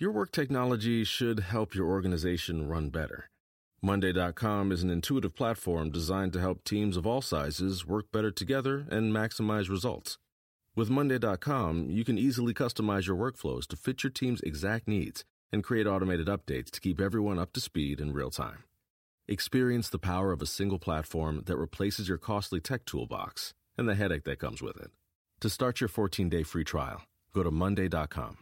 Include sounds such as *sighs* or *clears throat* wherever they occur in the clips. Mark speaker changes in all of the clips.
Speaker 1: Your work technology should help your organization run better. Monday.com is an intuitive platform designed to help teams of all sizes work better together and maximize results. With Monday.com, you can easily customize your workflows to fit your team's exact needs and create automated updates to keep everyone up to speed in real time. Experience the power of a single platform that replaces your costly tech toolbox and the headache that comes with it. To start your 14 day free trial, go to Monday.com.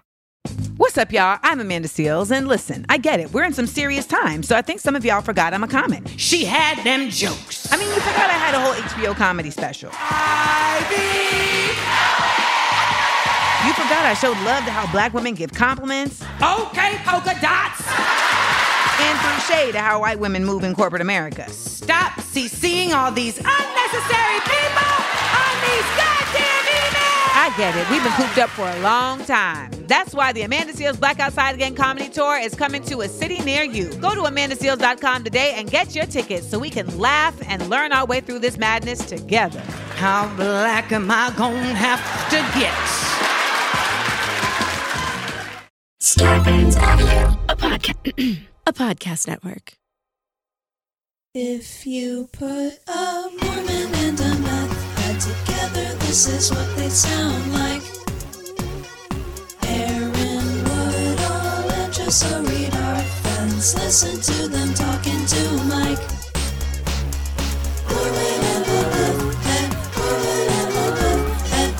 Speaker 2: What's up, y'all? I'm Amanda Seales, and listen, I get it. We're in some serious times, so I think some of y'all forgot I'm a comic.
Speaker 3: She had them jokes.
Speaker 2: I mean, you forgot I had a whole HBO comedy special. You forgot I showed love to how black women give compliments
Speaker 3: Okay, polka dots.
Speaker 2: and threw shade to how white women move in corporate America.
Speaker 3: Stop CCing all these unnecessary people on these.
Speaker 2: I get it. We've been cooped up for a long time. That's why the Amanda Seales Black Outside Again comedy tour is coming to a city near you. Go to amandaseales.com today and get your tickets so we can laugh and learn our way through this madness together.
Speaker 3: How black am I gonna have to get?
Speaker 4: Starburns Audio, a podcast, *clears throat* a podcast network.
Speaker 5: If you put a Mormon and a meth head together, this is what they sound like. Aaron Woodall and Jessa Reid are friends. Listen to them talking to Mike. The meth. Eh, eh,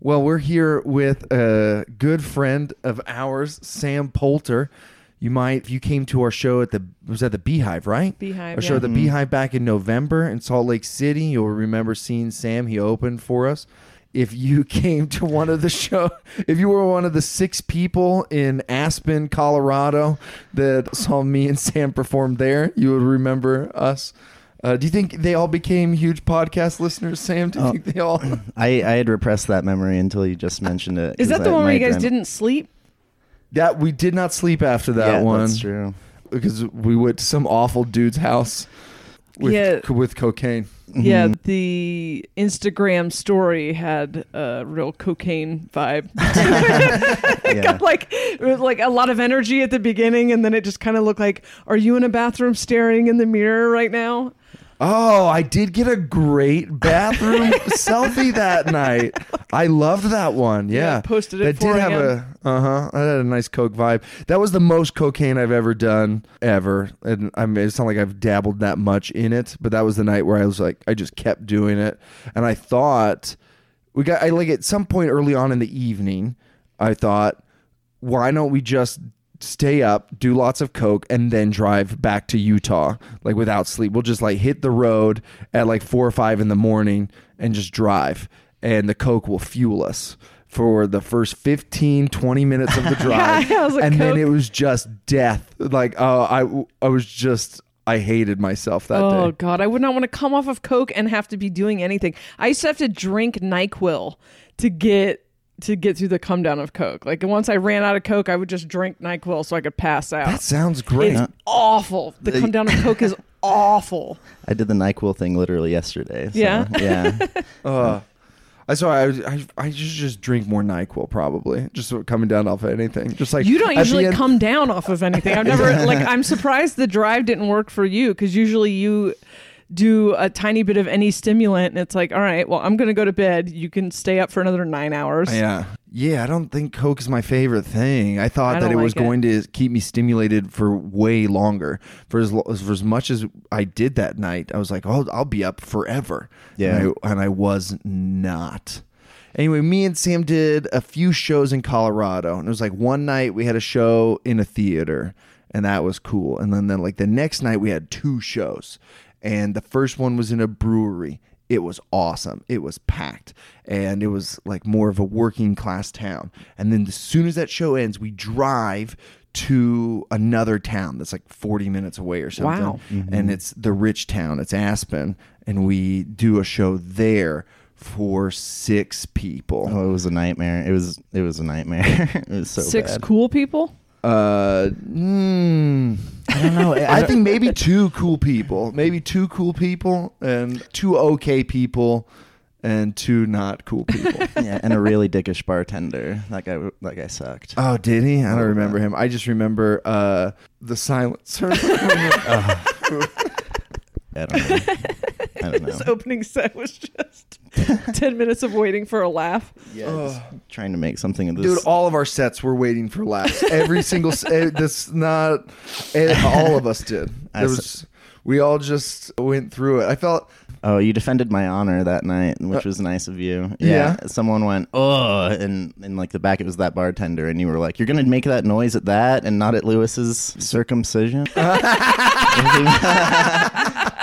Speaker 6: well, we're here with a good friend of ours, Sam Poulter. You might, if you came to our show at the was at the Beehive, right?
Speaker 7: Beehive,
Speaker 6: Our show at the Beehive back in November in Salt Lake City. You'll remember seeing Sam. He opened for us. If you *laughs* came to one of the show, if you were one of the six people in Aspen, Colorado, that saw me and Sam perform there, you would remember us. Uh, do you think they all became huge podcast listeners, Sam? Do you
Speaker 8: Oh.
Speaker 6: think they all? *clears throat*
Speaker 8: I, I had repressed that memory until you just mentioned it.
Speaker 7: Is that the
Speaker 8: I-
Speaker 7: one where you guys
Speaker 8: adren-
Speaker 7: didn't sleep?
Speaker 6: That we did not sleep after that
Speaker 8: yeah,
Speaker 6: one
Speaker 8: That's true.
Speaker 6: because we went to some awful dude's house with
Speaker 7: Yeah.
Speaker 6: with cocaine.
Speaker 7: Yeah,
Speaker 8: Mm-hmm.
Speaker 7: the Instagram story had a real cocaine vibe. *laughs* *laughs*
Speaker 8: Yeah.
Speaker 7: Got like it was like a lot of energy at the beginning, and then it just kind of looked like, "Are you in a bathroom staring in the mirror right now?"
Speaker 6: Oh, I did get a great bathroom *laughs* selfie that night. I loved that one. Yeah,
Speaker 7: Yeah, posted it
Speaker 6: That did have a uh huh. That had a nice coke vibe. That was the most cocaine I've ever done ever, and I mean it's not like I've dabbled that much in it, but that was the night where I was like, I just kept doing it, and I thought we got. I like at some point early on in the evening, I thought, why don't we just stay up, do lots of coke, and then drive back to Utah, like without sleep. We'll just like hit the road at like four or five in the morning and just drive, and the coke will fuel us for the first 15 20 minutes of the *laughs* drive.
Speaker 7: Like,
Speaker 6: and then it was just death. Like oh i i was just i hated myself that
Speaker 7: oh
Speaker 6: day.
Speaker 7: Oh God, I would not want to come off of coke and have to be doing anything. I used to have to drink Nyquil to get to get through the come down of coke. Like once I ran out of coke, I would just drink Nyquil so I could pass out.
Speaker 6: that sounds great
Speaker 7: It's awful. The come down of coke is awful.
Speaker 8: I did the NyQuil thing literally yesterday. so,
Speaker 7: Yeah?
Speaker 8: Yeah. *laughs*
Speaker 6: Uh, I so I, I I just just drink more Nyquil probably just sort of coming down off of anything just like
Speaker 7: You don't
Speaker 6: the
Speaker 7: usually
Speaker 6: end-
Speaker 7: come down off of anything. I've never *laughs* like I'm surprised the drive didn't work for you because usually you do a tiny bit of any stimulant and it's like, all right, well, I'm gonna go to bed. You can stay up for another nine hours.
Speaker 6: Yeah. Yeah, I don't think Coke is my favorite thing. I thought
Speaker 7: I
Speaker 6: that
Speaker 7: don't
Speaker 6: it was
Speaker 7: it.
Speaker 6: going to keep me stimulated for way longer. For as, lo- for as much as I did that night, I was like, oh, I'll be up forever.
Speaker 8: Yeah.
Speaker 6: And I, and I was not. Anyway, me and Sam did a few shows in Colorado. And it was like one night we had a show in a theater, and that was cool. And then, then like the next night we had two shows. And the first one was in a brewery. It was awesome. It was packed. And it was like more of a working class town. And then as soon as that show ends, we drive to another town that's like 40 minutes away or something.
Speaker 7: Wow.
Speaker 6: And mm-hmm. it's the rich town. It's Aspen. And we do a show there for six people.
Speaker 8: Oh, it was a nightmare. It was it was a nightmare. *laughs* it was so
Speaker 7: Six
Speaker 8: bad.
Speaker 7: cool people.
Speaker 6: Uh, mm, I don't know. *laughs* I think maybe two cool people, maybe two cool people and two okay people, and two not cool people. *laughs*
Speaker 8: yeah, and a really dickish bartender. That guy, that guy sucked.
Speaker 6: oh, did he? I don't remember him. I just remember uh, the silencer. *laughs*
Speaker 8: I don't know. *laughs* I don't
Speaker 7: His
Speaker 8: know.
Speaker 7: opening set was just *laughs* 10 minutes of waiting for a laugh.
Speaker 8: Yeah, just trying to make something of this.
Speaker 6: Dude, all of our sets were waiting for laughs. Every single s- eh, this not eh, all of us did. *laughs*
Speaker 8: I
Speaker 6: There was we all just went through it. I felt
Speaker 8: Oh, you defended my honor that night, which was nice of you.
Speaker 6: Uh, yeah?
Speaker 8: Someone went, oh, and in like the back, it was that bartender, and you were like, "You're gonna make that noise at that, and not at Lewis's circumcision."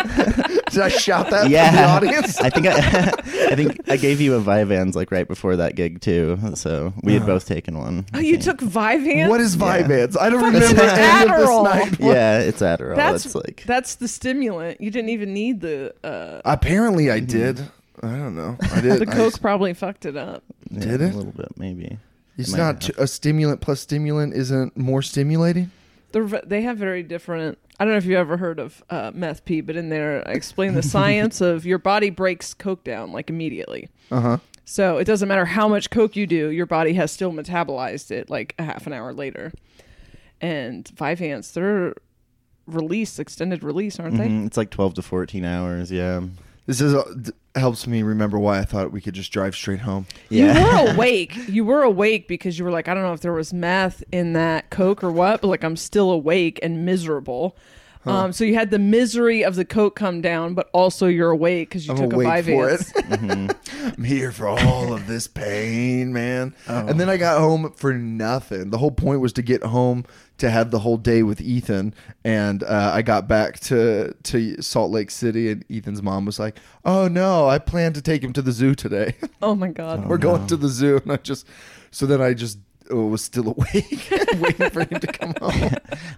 Speaker 8: *laughs*
Speaker 6: did I shout that
Speaker 8: yeah,
Speaker 6: for the audience?
Speaker 8: I think I, *laughs* *laughs* I think I gave you a Vyvanse like right before that gig too. So we had both taken one.
Speaker 7: Oh,
Speaker 8: I
Speaker 7: you
Speaker 8: think.
Speaker 7: took Vyvanse?
Speaker 6: What is
Speaker 8: Yeah.
Speaker 6: I don't
Speaker 7: Fucking
Speaker 6: remember any of this night.
Speaker 8: Yeah, it's Adderall.
Speaker 7: That's
Speaker 8: it's like
Speaker 7: that's the stimulant. You didn't even need the uh,
Speaker 6: Apparently, I did. I don't know. I did.
Speaker 7: the
Speaker 6: I
Speaker 7: coke.
Speaker 6: just-
Speaker 7: probably fucked it up.
Speaker 8: yeah,
Speaker 6: Did it?
Speaker 8: a little bit maybe.
Speaker 6: it's
Speaker 8: might
Speaker 6: not
Speaker 8: have.
Speaker 6: t- a stimulant plus stimulant isn't more stimulating.
Speaker 7: They're, they have very different. I don't know if you ever heard of uh, meth P, but in there I explain the *laughs* science of your body breaks coke down like immediately.
Speaker 6: Uh huh.
Speaker 7: So it doesn't matter how much coke you do, your body has still metabolized it like a half an hour later. And Vyvanse, they're release, extended release, aren't
Speaker 8: Mhm, It's like twelve to fourteen hours. Yeah.
Speaker 6: This is d- helps me remember why I thought we could just drive straight home.
Speaker 7: they? You were *laughs* awake. You were awake because you were like, I don't know if there was meth in that coke or what, but like I'm still awake and miserable. Um, so you had the misery of the coat come down, but also you're awake because you
Speaker 6: I'm
Speaker 7: took a
Speaker 6: awake for it.
Speaker 7: Vyvanse. *laughs* *laughs*
Speaker 6: I'm here for all of this pain, man. And then I got home for nothing. The whole point was to get home to have the whole day with Ethan. And uh, I got back to to Salt Lake City, and Ethan's mom was like, "Oh no, I plan to take him to the zoo today. *laughs*
Speaker 7: Oh my god.
Speaker 6: We're going to the zoo." And I just so then I just uh, was still awake, *laughs* waiting for him to come *laughs* home.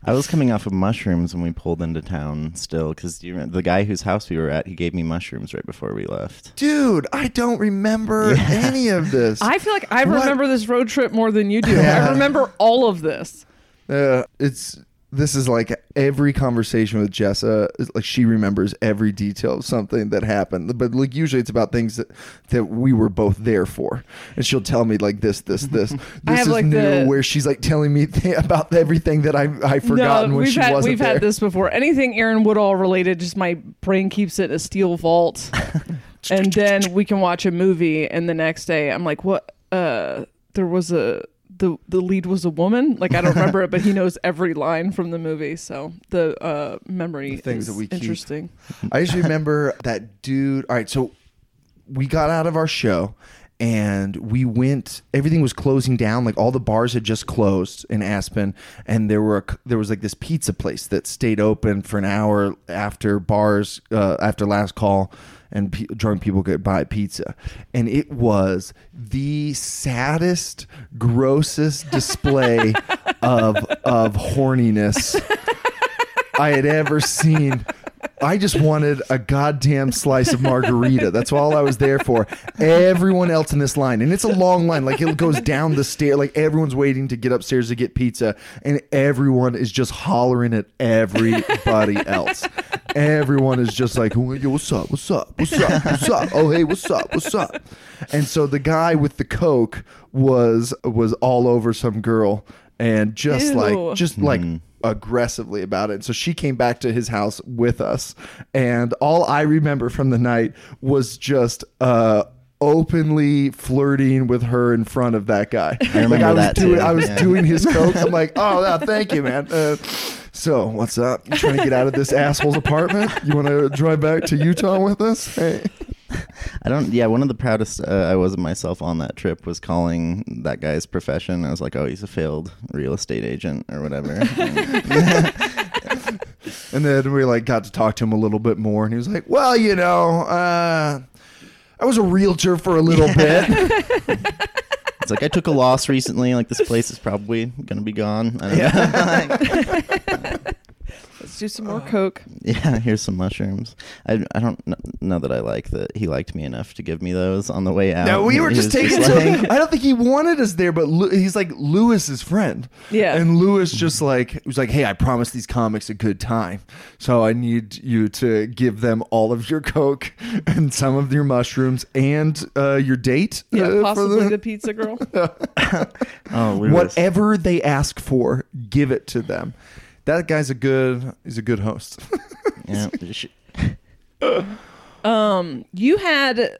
Speaker 8: I was coming off of mushrooms when we pulled into town still because the guy whose house we were at, he gave me mushrooms right before we left.
Speaker 6: Dude, I don't remember *laughs* any of this.
Speaker 7: I feel like I
Speaker 6: What?
Speaker 7: remember this road trip more than you do.
Speaker 6: Yeah.
Speaker 7: I remember all of this.
Speaker 6: Uh, it's this is like every conversation with Jessa. Like she remembers every detail of something that happened, but like usually it's about things that that we were both there for, and she'll tell me like this, this, this. *laughs* This is
Speaker 7: like,
Speaker 6: new,
Speaker 7: the-
Speaker 6: where she's like telling me th- *laughs* about everything that I I forgotten
Speaker 7: no,
Speaker 6: when she
Speaker 7: had
Speaker 6: wasn't
Speaker 7: we've
Speaker 6: there.
Speaker 7: had this before. Anything Aaron Woodall related, just my brain keeps it in a steel vault, *laughs* and then we can watch a movie, and the next day I'm like, what? Uh, there was a the the lead was a woman. Like I don't remember it, but he *laughs* knows every line from the movie. So the uh, memory
Speaker 6: The things
Speaker 7: is
Speaker 6: that we keep.
Speaker 7: interesting.
Speaker 6: I just remember that dude. All right, so we got out of our show and we went. Everything was closing down. Like all the bars had just closed in Aspen, and there were a, there was like this pizza place that stayed open for an hour after bars uh, after last call. And pe- drunk people could buy pizza, and it was the saddest, grossest display *laughs* of of horniness I had ever seen. I just wanted a goddamn slice of margarita. That's all I was there for. Everyone else in this line, and it's a long line. Like it goes down the stair. Like everyone's waiting to get upstairs to get pizza, and everyone is just hollering at everybody else. Everyone is just like, "Oh, yo, "What's up? What's up? What's up? What's up? Oh, hey, what's up? What's up?" And so the guy with the coke was was all over some girl, and just
Speaker 7: Ew.
Speaker 6: like just like aggressively about it. So she came back to his house with us, and all I remember from the night was just uh openly flirting with her in front of that guy. I
Speaker 8: remember
Speaker 6: like I was
Speaker 8: that
Speaker 6: doing
Speaker 8: too,
Speaker 6: I was
Speaker 8: yeah.
Speaker 6: doing his coke. I'm like, "Oh, yeah, thank you, man." Uh, so, what's up? You trying to get out of this asshole's apartment? You want to drive back to Utah with us? Hey.
Speaker 8: I don't. Yeah, one of the proudest uh, I was of myself on that trip was calling that guy's profession. I was like, "Oh, he's a failed real estate agent or whatever." *laughs* *laughs*
Speaker 6: And then we like got to talk to him a little bit more, and he was like, "Well, you know, uh, I was a realtor for a little bit." *laughs*
Speaker 8: it's like I took a loss recently. Like this place is probably gonna be gone. I don't know. *laughs* *laughs* *laughs*
Speaker 7: That's Let's do some more coke. *laughs*
Speaker 8: Yeah, here's some mushrooms. I, I don't know that I like that he liked me enough to give me those on the way out.
Speaker 6: No, we were just
Speaker 8: was
Speaker 6: taking.
Speaker 8: like- *laughs*
Speaker 6: I don't think he wanted us there, but Lu- he's like Lewis's friend.
Speaker 7: Yeah.
Speaker 6: and Lewis just like was like, "Hey, I promised these comics a good time, so I need you to give them all of your coke *laughs* and some of your mushrooms and uh, your date.
Speaker 7: Yeah,
Speaker 6: uh,
Speaker 7: possibly
Speaker 6: the-
Speaker 7: the pizza girl.
Speaker 8: oh, Lewis.
Speaker 6: whatever they ask for, give it to them." That guy's a good. He's a good host. *laughs*
Speaker 8: Yeah. *laughs*
Speaker 7: Um, you had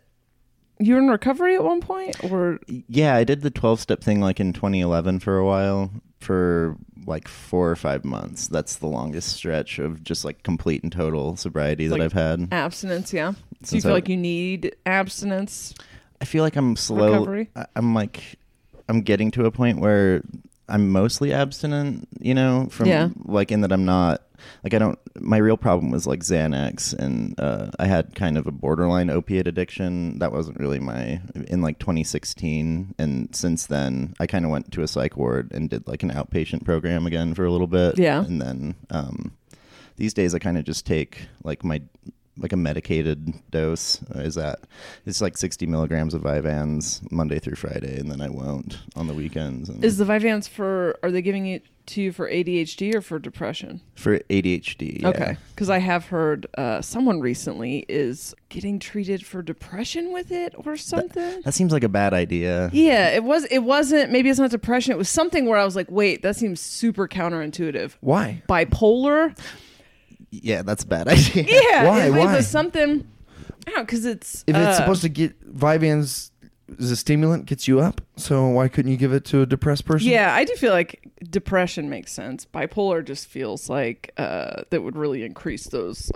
Speaker 7: you were in recovery at one point, or
Speaker 8: yeah, I did the 12 step thing like in 2011 for a while for like four or five months. That's the longest stretch of just like complete and total sobriety that I've had.
Speaker 7: abstinence? Yeah. So you feel
Speaker 8: I-
Speaker 7: like you need abstinence?
Speaker 8: I feel like I'm slow.
Speaker 7: Recovery?
Speaker 8: I- I'm like, I'm getting to a point where I'm mostly abstinent, you know, from
Speaker 7: Yeah.
Speaker 8: like in that I'm not like I don't. My real problem was like Xanax, and uh, I had kind of a borderline opiate addiction. That wasn't really my in like 2016, and since then I kind of went to a psych ward and did like an outpatient program again for a little bit.
Speaker 7: Yeah.
Speaker 8: and then um, these days I kind of just take like my like a medicated dose uh, is that it's like 60 milligrams of Vyvanse Monday through Friday, and then I won't on the weekends. And
Speaker 7: Is the Vyvanse for? Are they giving it to you for ADHD or for depression?
Speaker 8: for ADHD? yeah.
Speaker 7: Okay, because I have heard uh, someone recently is getting treated for depression with it or something.
Speaker 8: that seems like a bad idea.
Speaker 7: yeah, it was. It wasn't. Maybe it's not depression. It was something where I was like, "Wait, that seems super counterintuitive."
Speaker 6: Why?
Speaker 7: Bipolar.
Speaker 8: Yeah, that's a bad *laughs* idea.
Speaker 7: Yeah.
Speaker 6: Why?
Speaker 7: It, it
Speaker 6: Why?
Speaker 7: was something. I don't because it's
Speaker 6: If it's
Speaker 7: uh,
Speaker 6: supposed to get Vyvanse is a stimulant, gets you up. So why couldn't you give it to a depressed person?
Speaker 7: Yeah, I do feel like depression makes sense. Bipolar just feels like uh, that would really increase those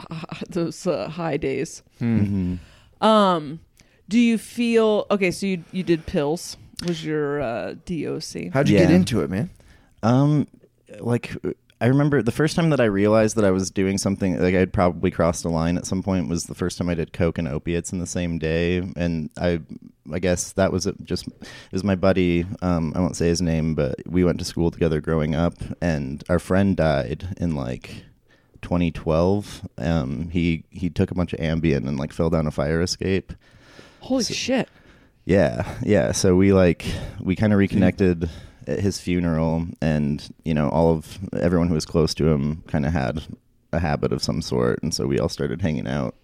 Speaker 7: those uh, high days.
Speaker 8: Mm-hmm.
Speaker 7: Um, do you feel okay? So you you did pills. Was your uh, DOC?
Speaker 6: How'd you get into it, man?
Speaker 8: Um, like I remember the first time that I realized that I was doing something like I'd probably crossed a line at some point was the first time I did coke and opiates in the same day, and I, I guess that was just it was my buddy. Um, I won't say his name, but we went to school together growing up, and our friend died in like. 2012 um he he took a bunch of ambien and like fell down a fire escape
Speaker 7: Holy shit!
Speaker 8: yeah, yeah. So we like we kind of reconnected at his funeral, and you know, all of everyone who was close to him kind of had a habit of some sort, and so we all started hanging out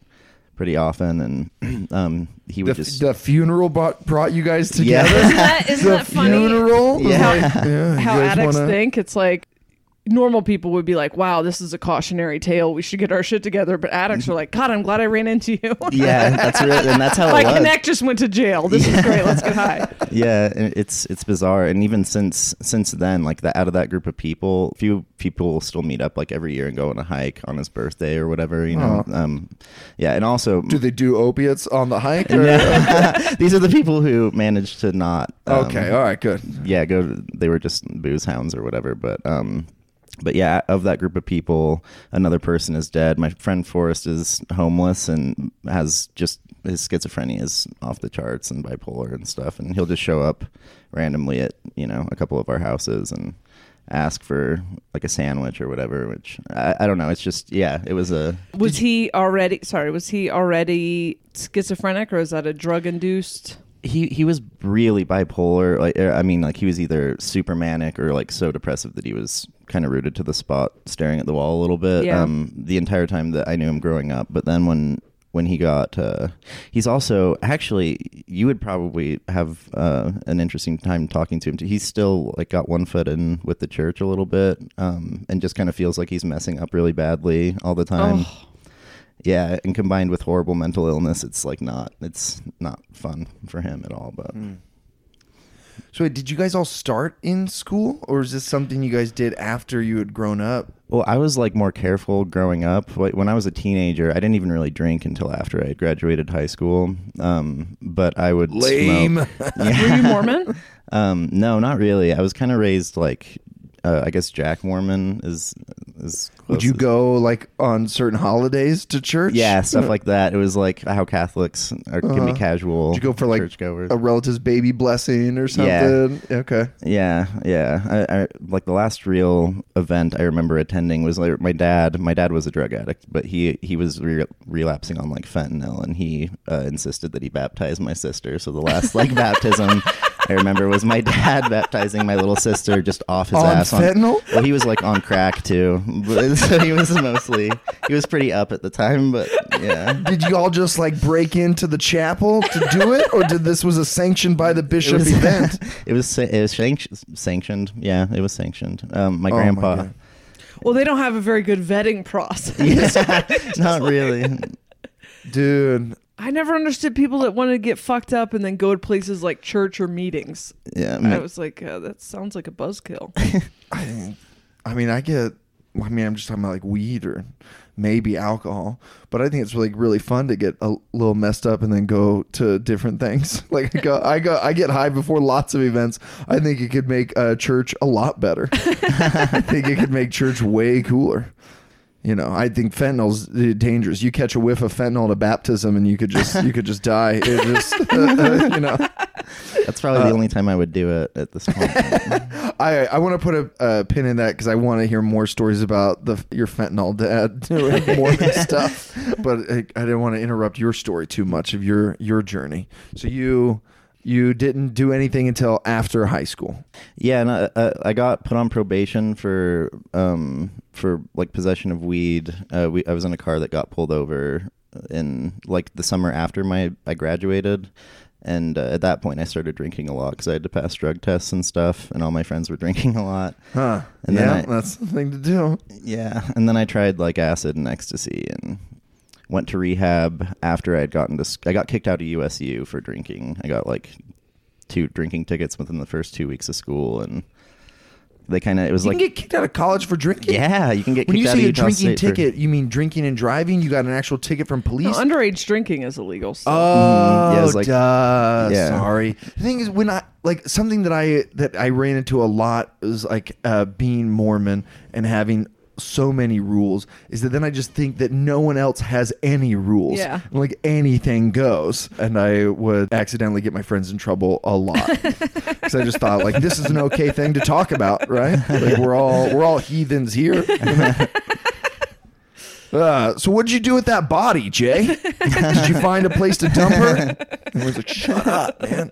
Speaker 8: pretty often, and *clears throat* um, he
Speaker 6: The,
Speaker 8: would just
Speaker 6: the funeral brought, brought you guys
Speaker 8: Yeah.
Speaker 6: together. *laughs*
Speaker 7: Isn't that, isn't
Speaker 6: the
Speaker 7: that funny?
Speaker 6: funeral. was
Speaker 8: Yeah.
Speaker 6: like, yeah, you
Speaker 7: How addicts
Speaker 6: wanna-
Speaker 7: think it's like normal people would be like, "Wow, this is a cautionary tale. We should get our shit together." But addicts are like, "God, I'm glad I ran into you." *laughs*
Speaker 8: yeah, that's real, and that's how *laughs*
Speaker 7: My
Speaker 8: it was.
Speaker 7: connect just went to jail. This is great. Let's get high. *laughs*
Speaker 8: yeah it's it's bizarre and even since since then like that out of that group of people few people will still meet up like every year and go on a hike on his birthday or whatever you know um yeah and also
Speaker 6: Do they do opiates on the hike? or-
Speaker 8: these are the people who managed to not um,
Speaker 6: okay, all right, good.
Speaker 8: yeah go they were just booze hounds or whatever but um but yeah of that group of people another person is dead my friend forrest is homeless and has just his schizophrenia is off the charts and bipolar and stuff and he'll just show up randomly at you know a couple of our houses and ask for like a sandwich or whatever which i, I don't know it's just yeah it was a
Speaker 7: Was he already? Sorry, was he already schizophrenic, or is that a drug induced?
Speaker 8: He he was really bipolar like er, i mean like he was either super manic or like so depressive that he was kind of rooted to the spot staring at the wall a little bit
Speaker 7: Yeah.
Speaker 8: um the entire time that i knew him growing up but then when when he got uh he's also actually you would probably have uh an interesting time talking to him he's still like got one foot in with the church a little bit um and just kind of feels like he's messing up really badly all the time
Speaker 7: Oh.
Speaker 8: Yeah and combined with horrible mental illness it's like not it's not fun for him at all but
Speaker 6: So, wait, did you guys all start in school, or is this something you guys did after you had grown up?
Speaker 8: well i was like more careful growing up like when i was a teenager i didn't even really drink until after i had graduated high school um but i would
Speaker 6: Lame.
Speaker 8: smoke. *laughs*
Speaker 7: Were you Mormon? *laughs*
Speaker 8: um no not really i was kind of raised like uh, i guess jack mormon is as close
Speaker 6: Would you go like on certain holidays to church?
Speaker 8: Yeah, stuff like that. It was like how Catholics are, can be casual.
Speaker 6: Did you go for like
Speaker 8: churchgoers?
Speaker 6: a relative's baby blessing or something? Yeah. Okay.
Speaker 8: Yeah, yeah. I, I like the last real event I remember attending was like my dad. My dad was a drug addict, but he he was re- relapsing on like fentanyl, and he uh, insisted that he baptize my sister. So the last like *laughs* baptism I remember was my dad *laughs* baptizing my little sister just off his ass
Speaker 6: On
Speaker 8: ass
Speaker 6: fentanyl?
Speaker 8: well, he was like on crack too, but, *laughs* so he was mostly he was pretty up at the time. But yeah,
Speaker 6: Did you all just like break into the chapel to do it, or did this was a sanctioned by the
Speaker 8: it
Speaker 6: bishop
Speaker 8: was
Speaker 6: event? *laughs*
Speaker 8: it was sa- it was sanct- sanctioned. Yeah, it was sanctioned. Um, my
Speaker 6: Oh
Speaker 8: grandpa.
Speaker 6: God.
Speaker 7: Well, they don't have a very good vetting process.
Speaker 8: Yeah, Not really.
Speaker 6: Dude,
Speaker 7: I never understood people that want to get fucked up and then go to places like church or meetings.
Speaker 8: Yeah,
Speaker 7: I
Speaker 8: my-
Speaker 7: was like, uh, that sounds like a buzzkill. *laughs*
Speaker 6: I, I mean, I get. I mean, I'm just talking about like weed or maybe alcohol, but I think it's like really fun to get a little messed up and then go to different things. *laughs* Like I go, I go, I get high before lots of events. I think it could make uh, church a lot better. *laughs* I think it could make church way cooler. You know, I think fentanyl's uh, dangerous. You catch a whiff of fentanyl to baptism, and you could just you could just die. It just, *laughs* you know.
Speaker 8: that's probably
Speaker 6: uh,
Speaker 8: the only time I would do it at this point. *laughs*
Speaker 6: I I want to put a, a pin in that because I want to hear more stories about the your fentanyl dad *laughs* doing more stuff. But I, I didn't want to interrupt your story too much of your your journey. So you you didn't do anything until after high school.
Speaker 8: yeah, and I, I, I got put on probation for um for like possession of weed. Uh, we I was in a car that got pulled over in like the summer after my I graduated. And uh, at that point, I started drinking a lot because I had to pass drug tests and stuff, and all my friends were *laughs* drinking a lot.
Speaker 6: Huh?
Speaker 8: And then
Speaker 6: yeah,
Speaker 8: I-
Speaker 6: that's the thing to do.
Speaker 8: Yeah, and then I tried like acid and ecstasy and went to rehab after I had gotten to. s- I got kicked out of USU for drinking. I got like two drinking tickets within the first two weeks of school, and they kind of it was
Speaker 6: You
Speaker 8: like
Speaker 6: can get kicked out of college for drinking.
Speaker 8: yeah, you can get
Speaker 6: When
Speaker 8: kicked
Speaker 6: you
Speaker 8: out
Speaker 6: say
Speaker 8: of
Speaker 6: a
Speaker 8: Utah
Speaker 6: drinking
Speaker 8: State for-
Speaker 6: ticket, you mean drinking and driving? You got an actual ticket from
Speaker 7: No,
Speaker 6: police?
Speaker 7: underage drinking is illegal. So.
Speaker 6: Oh,
Speaker 8: yeah, like-
Speaker 6: duh.
Speaker 8: yeah.
Speaker 6: Sorry. The thing is, when I like something that I that I ran into a lot was like uh, being Mormon and having so many rules is that then I just think that no one else has any rules.
Speaker 7: Yeah.
Speaker 6: Like anything goes. And I would accidentally get my friends in trouble a lot. *laughs* Because I just thought like this is an okay thing to talk about, right? Like we're all we're all heathens here. *laughs* Uh, so what'd you do with that body, Jay? Did you find a place to dump her? *laughs* And I was like, shut up, man.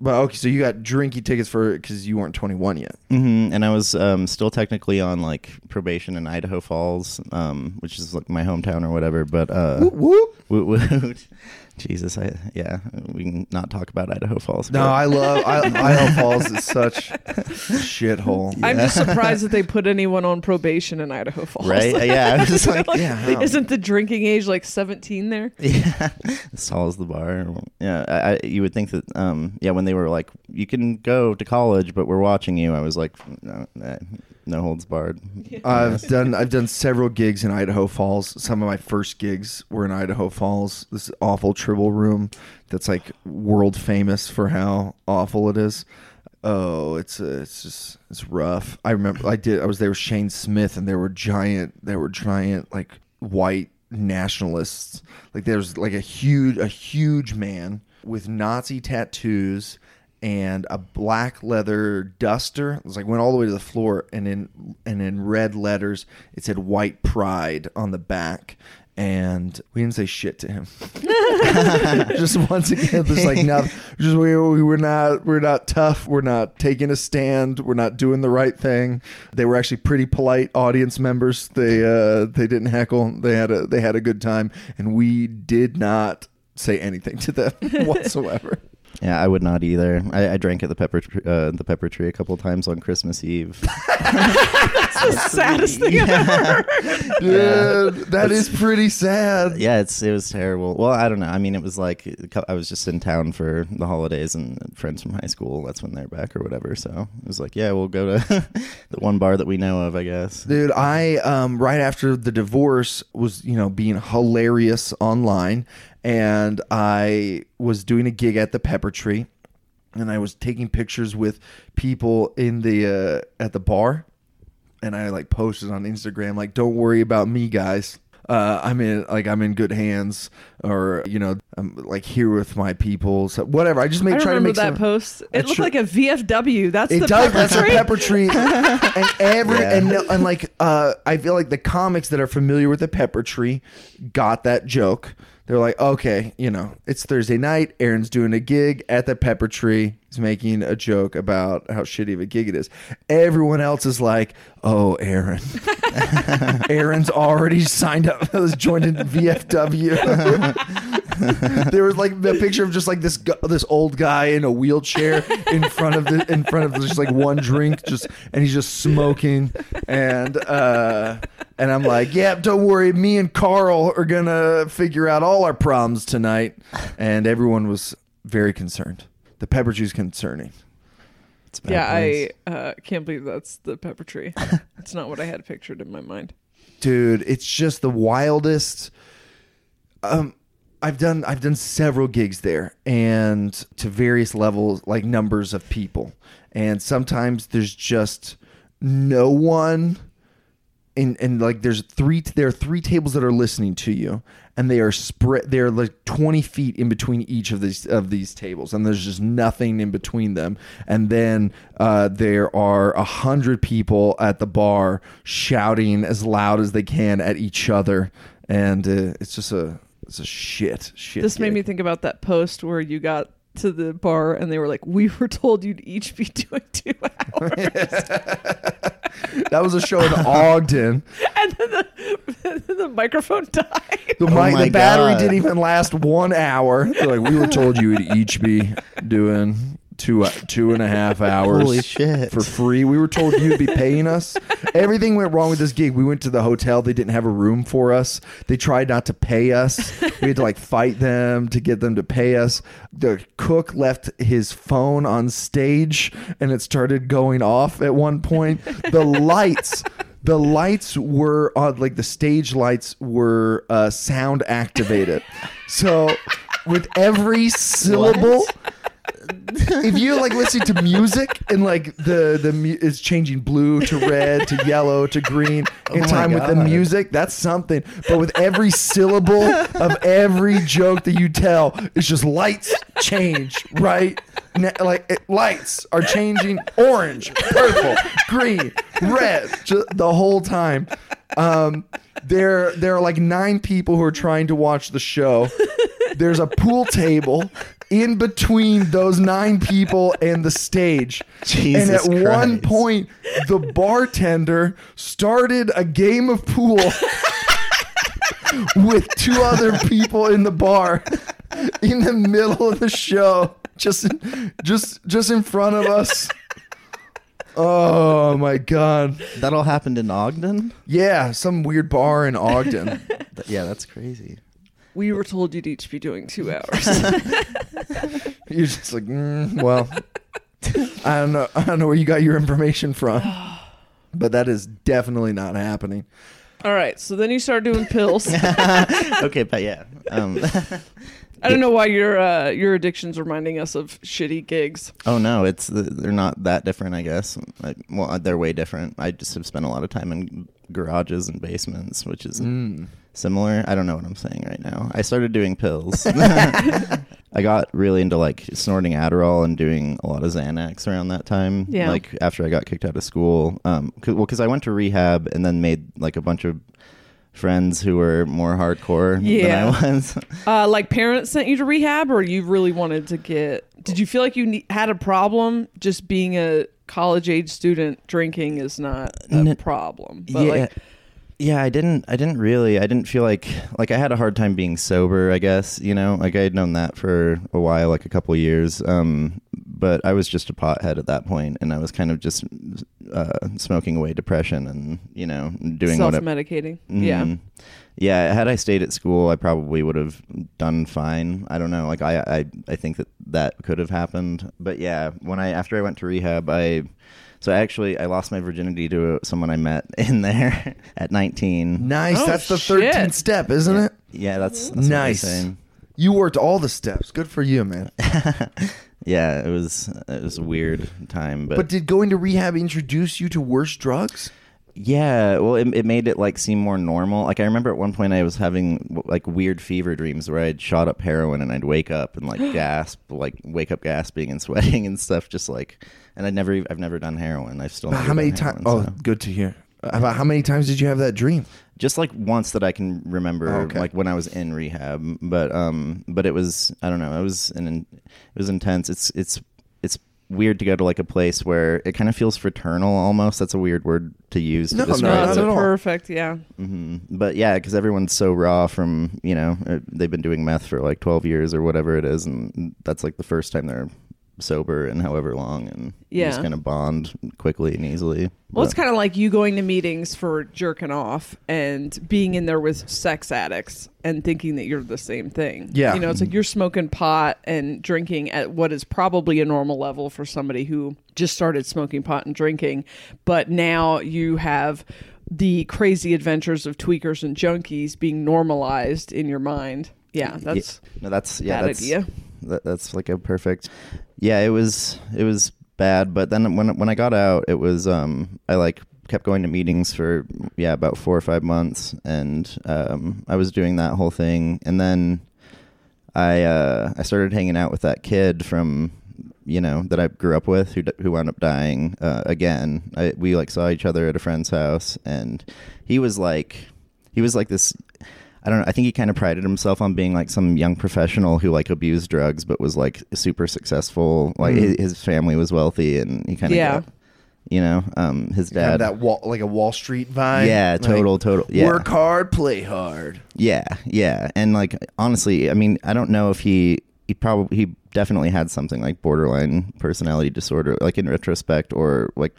Speaker 6: But okay, so you got drinky tickets for because you weren't 21 yet.
Speaker 8: Mhm, and I was um, still technically on like probation in Idaho Falls, um, which is like my hometown or whatever. But uh,
Speaker 6: Whoop.
Speaker 8: woot woot. *laughs* Jesus, I yeah, we can not talk about Idaho Falls.
Speaker 6: No, I love I, *laughs* Idaho Falls is such a shithole. *laughs*
Speaker 7: I'm just surprised that they put anyone on probation in Idaho Falls.
Speaker 8: right? *laughs* Yeah, I was like,
Speaker 6: Yeah, how?
Speaker 7: Isn't the drinking age like 17 there?
Speaker 8: yeah, as tall as the bar. Yeah, I, I, you would think that. Um, yeah, when they were like, you can go to college, but we're watching you. I was like, no, nah, no holds barred.
Speaker 6: I've done I've done several gigs in Idaho Falls. Some of my first gigs were in Idaho Falls. This awful Tribble room that's like world famous for how awful it is. Oh, it's uh, it's just it's rough. I remember I did I was there with Shane Smith and there were giant there were giant like white nationalists. Like there's like a huge a huge man with Nazi tattoos and a black leather duster. It was like went all the way to the floor, and in and in red letters it said "White Pride" on the back. And we didn't say shit to him. *laughs* just once again, there's like nothing. Just we, we were not we're not tough. We're not taking a stand. We're not doing the right thing. They were actually pretty polite audience members. They uh, they didn't heckle. They had a they had a good time, and we did not say anything to them *laughs* whatsoever.
Speaker 8: Yeah, I would not either. I, I drank at the pepper tr- uh, the pepper tree a couple times on Christmas Eve. *laughs*
Speaker 7: That's the *laughs* saddest thing I've ever heard.
Speaker 6: Dude, that is pretty sad.
Speaker 8: yeah, it's it was terrible. Well, I don't know. I mean, it was like I was just in town for the holidays and friends from high school. That's when they're back or whatever. So it was like, yeah, we'll go to *laughs* the one bar that we know of, I guess.
Speaker 6: Dude, I um right after the divorce was, you know, being hilarious online and I was doing a gig at the Pepper Tree and I was taking pictures with people in the uh at the bar and I like posted on Instagram like, "Don't worry about me, guys. Uh, I'm in like I'm in good hands, or you know, I'm like here with my people. So whatever. I just make
Speaker 7: I
Speaker 6: try to make
Speaker 7: that
Speaker 6: some,
Speaker 7: post. It looked
Speaker 6: tr-
Speaker 7: like a VFW. That's
Speaker 6: it
Speaker 7: the
Speaker 6: does.
Speaker 7: pepper
Speaker 6: That's a
Speaker 7: tree.
Speaker 6: pepper tree, *laughs* and every
Speaker 8: Yeah.
Speaker 6: and no- and like uh, I feel like the comics that are familiar with the pepper tree got that joke. They're like, okay, you know, it's Thursday night. Aaron's doing a gig at the pepper tree. He's making a joke about how shitty of a gig it is. Everyone else is like, oh, Aaron. *laughs* Aaron's already signed up. *laughs* was joined in VFW. *laughs* there was like the picture of just like this this old guy in a wheelchair in front of the in front of just like one drink, just and he's just smoking and uh and I'm like, yeah, don't worry, me and Carl are gonna figure out all our problems tonight, and everyone was very concerned. The pepper tree's concerning.
Speaker 8: It's bad
Speaker 7: Yeah,
Speaker 8: place.
Speaker 7: I uh, can't believe that's the pepper tree. *laughs* it's not what I had pictured in my mind.
Speaker 6: dude it's just the wildest um i've done i've done several gigs there and to various levels like numbers of people and sometimes there's just no one and and like there's three there are three tables that are listening to you and they are spread they're like 20 feet in between each of these of these tables and there's just nothing in between them. And then uh, there are a hundred people at the bar shouting as loud as they can at each other and uh, it's just a it's a shit shit
Speaker 7: This made me think about that post where you got to the bar and they were like, "We were told you'd each be *laughs* doing two *laughs* hours," *laughs*
Speaker 6: that was a show in ogden *laughs*
Speaker 7: and then the, *laughs* the microphone died.
Speaker 6: The,
Speaker 8: Oh
Speaker 6: mic,
Speaker 8: my
Speaker 6: the battery
Speaker 8: God.
Speaker 6: didn't even last one hour. They're like, we were told you would each be doing two two and a half *laughs* hours.
Speaker 8: Holy shit.
Speaker 6: For free. We were told you'd be paying us. Everything went wrong with this gig. We went to the hotel. They didn't have a room for us. They tried not to pay us. We had to like fight them to get them to pay us. The cook left his phone on stage and it started going off at one point. The lights the lights were on like the stage lights were uh, sound activated so with every syllable if you're like listening to music and like the the mu- is changing blue to red to yellow to green in
Speaker 8: Oh my
Speaker 6: time with the
Speaker 8: God.
Speaker 6: music that's something. But with every syllable of every joke that you tell it's just lights change right? Ne- like it, lights are changing orange purple green red ju- the whole time. Um there there are like nine people who are trying to watch the show. There's a pool table in between those nine people and the stage.
Speaker 8: Jesus
Speaker 6: and at one point, the bartender started a game of pool with two other people in the bar in the middle of the show, just just just in front of us. Oh my god.
Speaker 8: That all happened in Ogden?
Speaker 6: Yeah, some weird bar in Ogden. *laughs*
Speaker 8: Yeah, that's crazy.
Speaker 7: We were told you'd each be doing two *laughs* hours. *laughs*
Speaker 6: You're just like, mm, well, I don't know. I don't know where you got your information from, *sighs* but that is definitely not happening.
Speaker 7: All right, so then you start doing pills. *laughs*
Speaker 8: okay, but yeah. Um,
Speaker 7: I don't know why your uh, your addiction's reminding us of shitty gigs.
Speaker 8: oh no, it's they're not that different, I guess. I, well, they're way different. I just have spent a lot of time in garages and basements, which is similar. I don't know what I'm saying right now. I started doing pills. *laughs* *laughs* I got really into like snorting Adderall and doing a lot of Xanax around that time.
Speaker 7: Yeah.
Speaker 8: Like after I got kicked out of school. Um, cause, well, because I went to rehab and then made like a bunch of friends who were more hardcore
Speaker 7: Yeah.
Speaker 8: than I was.
Speaker 7: Uh, like parents sent you to rehab, or you really wanted to get? Did you feel like you ne- had a problem? Just being a college age student, drinking is not a
Speaker 8: N-
Speaker 7: problem. But
Speaker 8: yeah.
Speaker 7: like,
Speaker 8: yeah, I didn't. I didn't really. I didn't feel like like I had a hard time being sober. I guess you know, like I had known that for a while, like a couple years. Um, but I was just a pothead at that point, and I was kind of just uh, smoking away depression, and you know, doing
Speaker 7: self
Speaker 8: what. I,
Speaker 7: medicating. Yeah.
Speaker 8: Mhm. Yeah, had I stayed at school, I probably would have done fine. I don't know. Like I, I, I think that that could have happened. But yeah, when I after I went to rehab, I so actually I lost my virginity to someone I met *laughs* in there *laughs* at 19.
Speaker 6: Nice.
Speaker 7: Oh,
Speaker 6: That's the
Speaker 7: shit.
Speaker 6: 13th step, isn't it?
Speaker 8: Yeah, that's, that's
Speaker 6: Nice.
Speaker 8: saying.
Speaker 6: You worked all the steps. Good for you, man. *laughs*
Speaker 8: Yeah, it was it was a weird time, but,
Speaker 6: But did going to rehab introduce you to worse drugs?
Speaker 8: Yeah, well, it, it made it like seem more normal. Like I remember at one point I was having like weird fever dreams where I'd shot up heroin and I'd wake up and like *gasps* gasp, like wake up gasping and *laughs* sweating and stuff, just like. And I'd never, I've never done heroin. I've still.
Speaker 6: How many times? Oh,
Speaker 8: so.
Speaker 6: good to hear. About how many times did you have that dream?
Speaker 8: just like once that I can remember,
Speaker 6: Okay.
Speaker 8: like when I was in rehab. But um, but it was I don't know. It was an it was intense. It's it's it's weird to go to like a place where it kind of feels fraternal almost. That's a weird word to use. To
Speaker 6: No, no,
Speaker 8: describe
Speaker 6: not
Speaker 7: that's
Speaker 8: it.
Speaker 6: at all.
Speaker 7: perfect. Yeah.
Speaker 8: hmm But yeah, because everyone's so raw from you know uh, they've been doing meth for like twelve years or whatever it is, and that's like the first time they're sober in however long, and you just kind of bond quickly and easily.
Speaker 7: Well, it's kind of like you going to meetings for jerking off and being in there with sex addicts and thinking that you're the same thing.
Speaker 6: Yeah.
Speaker 7: You know, it's like you're smoking pot and drinking at what is probably a normal level for somebody who just started smoking pot and drinking. But now you have the crazy adventures of tweakers and junkies being normalized in your mind. Yeah, that's
Speaker 8: no, that's yeah,
Speaker 7: bad
Speaker 8: that's,
Speaker 7: idea.
Speaker 8: That, that's like a perfect. Yeah, it was it was bad, but then when when I got out, it was um I like kept going to meetings for yeah about four or five months, and um I was doing that whole thing, and then I uh I started hanging out with that kid from you know that I grew up with who who wound up dying uh, again. I, we like saw each other at a friend's house, and he was like he was like this. I don't know. I think he kind of prided himself on being like some young professional who like abused drugs, but was like super successful. Like
Speaker 6: Mm.
Speaker 8: his, his family was wealthy, and he kind of
Speaker 7: Yeah.
Speaker 8: you know, um, his
Speaker 6: Kind of
Speaker 8: dad.
Speaker 6: that wall, like a Wall Street vibe.
Speaker 8: yeah,
Speaker 6: Like,
Speaker 8: total, total. Yeah,
Speaker 6: Work hard, play hard.
Speaker 8: Yeah, yeah, and like honestly, I mean, I don't know if he he probably he definitely had something like borderline personality disorder, like in retrospect, or like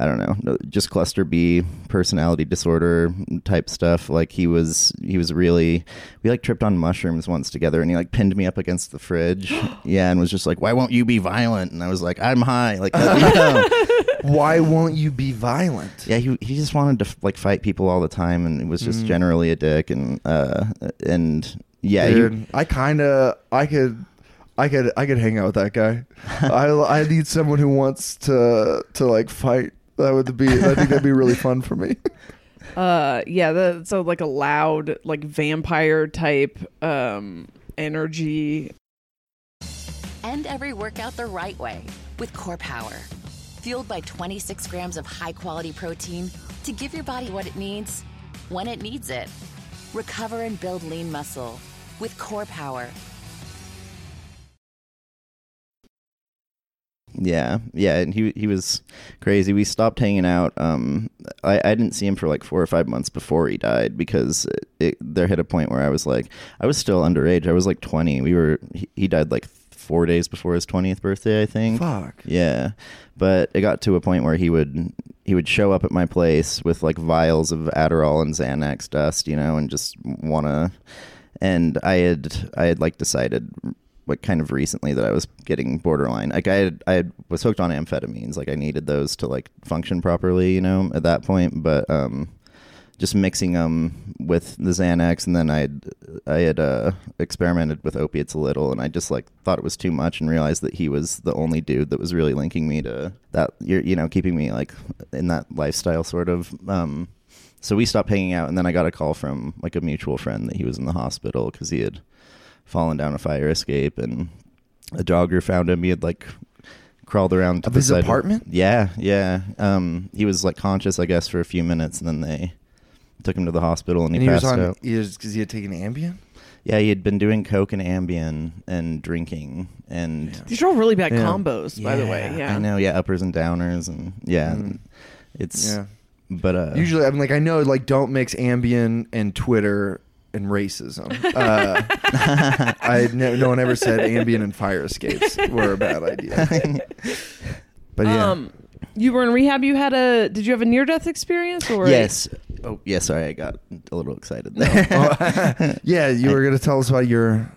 Speaker 8: I don't know, just cluster B personality disorder type stuff. Like he was he was really we like tripped on mushrooms once together, and he like pinned me up against the fridge, *gasps* yeah, and was just like, "Why won't you be violent?" And I was like, "I'm high." Like, let me know. *laughs*
Speaker 6: Why won't you be violent?
Speaker 8: Yeah, he he just wanted to like fight people all the time, and was
Speaker 6: Mm.
Speaker 8: just generally a dick, and uh, and yeah, he-
Speaker 6: I kind of, I could, I could, I could hang out with that guy. *laughs* I, I need someone who wants to, to like fight. That would be, I think that'd be really *laughs* fun for me.
Speaker 7: Uh, yeah, that's a, like a loud, like vampire type um energy.
Speaker 9: End every workout the right way with Core Power. Fueled by 26 grams of high quality protein to give your body what it needs when it needs it. Recover and build lean muscle with Core Power.
Speaker 8: Yeah, yeah, and he he was crazy. We stopped hanging out. Um, I, I didn't see him for like four or five months before he died because it, it, there hit a point where I was like, I was still underage. I was like twenty. We were he, he died like four days before his twentieth birthday, I think.
Speaker 6: Fuck.
Speaker 8: Yeah, but it got to a point where he would he would show up at my place with like vials of Adderall and Xanax dust, you know, and just wanna. And I had I had like decided like kind of recently that I was getting borderline. Like I had I had, was hooked on amphetamines. Like I needed those to like function properly, you know, at that point. But um, just mixing them with the Xanax, and then I I had uh, experimented with opiates a little, and I just like thought it was too much, and realized that he was the only dude that was really linking me to that. You know keeping me like in that lifestyle sort of. Um, so we stopped hanging out, and then I got a call from like a mutual friend that he was in the hospital because he had fallen down a fire escape, and a jogger found him. He had like crawled around to
Speaker 6: Of
Speaker 8: the
Speaker 6: his
Speaker 8: side
Speaker 6: apartment?
Speaker 8: yeah, yeah. Um, he was like conscious, I guess, for a few minutes, and then they took him to the hospital, and he,
Speaker 6: And he was
Speaker 8: passed
Speaker 6: on,
Speaker 8: out.
Speaker 6: he cause he had taken Ambien?
Speaker 8: Yeah, he had been doing coke and Ambien and drinking, and
Speaker 7: These are all really bad
Speaker 6: Yeah.
Speaker 7: combos, by the way. Yeah,
Speaker 8: I know. Yeah, uppers and downers, and yeah,
Speaker 6: Mm.
Speaker 8: it's
Speaker 6: Yeah.
Speaker 8: But uh,
Speaker 6: Usually, I'm like, I know, like, don't mix Ambien and Twitter and racism. Uh, *laughs* I no, no one ever said Ambien and fire escapes were a bad idea. *laughs* But yeah,
Speaker 7: Um, you were in rehab. You had a. Did you have a near death experience or?
Speaker 8: yes. Oh, yeah. Sorry, I got a little excited there.
Speaker 6: Oh, *laughs* yeah, you were gonna tell us about your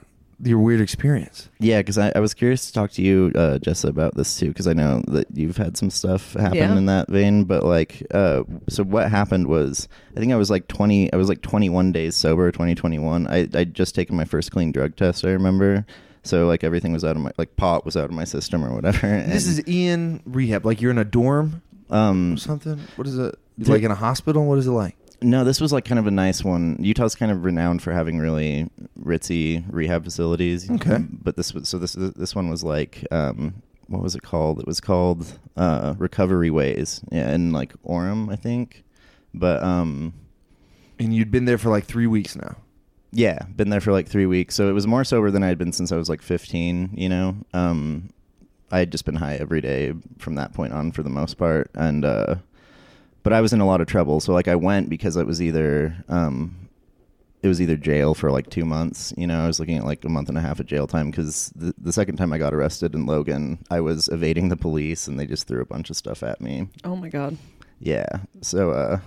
Speaker 6: your weird experience.
Speaker 8: Yeah, because I, I was curious to talk to you, uh, Jessa, about this too, because I know that you've had some stuff happen
Speaker 7: Yeah.
Speaker 8: in that vein. But like, uh, so what happened was, I think I was like twenty, I was like twenty one days sober, twenty twenty one. I I just taken my first clean drug test. I remember, so like everything was out of my like pot was out of my system or whatever. *laughs*
Speaker 6: This is Ian rehab. Like you're in a dorm
Speaker 8: um
Speaker 6: or something. What is it? Like in a hospital? What is it like?
Speaker 8: No, this was like kind of a nice one. Utah's kind of renowned for having really ritzy rehab facilities.
Speaker 6: Okay.
Speaker 8: but this was so this this one was like um, what was it called? It was called uh, Recovery Ways. Yeah, in like Orem, I think. But um,
Speaker 6: And you'd been there for like three weeks now.
Speaker 8: yeah, been there for like three weeks. So it was more sober than I had been since I was like 15, you know? Um, I had just been high every day from that point on for the most part. And, uh, but I was in a lot of trouble. So like I went because it was either, um, it was either jail for like two months. You know, I was looking at like a month and a half of jail time because the, the second time I got arrested in Logan, I was evading the police and they just threw a bunch of stuff at me.
Speaker 7: Oh my god.
Speaker 8: Yeah. So, uh,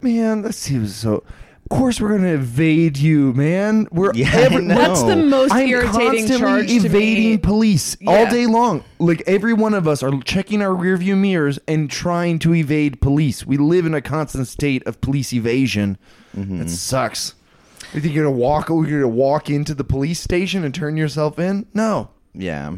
Speaker 6: Man, that seems so. Of course, we're gonna evade you, man. We're
Speaker 8: Yeah, I
Speaker 6: every-
Speaker 8: know.
Speaker 7: That's the most
Speaker 6: I'm
Speaker 7: irritating
Speaker 6: constantly
Speaker 7: charge to
Speaker 6: evading
Speaker 7: me.
Speaker 6: police all
Speaker 7: Yeah.
Speaker 6: day long. Like every one of us are checking our rearview mirrors and trying to evade police. We live in a constant state of police evasion.
Speaker 8: Mm-hmm.
Speaker 6: It sucks. You think you're gonna walk? You're gonna walk into the police station and turn yourself in? No.
Speaker 8: Yeah.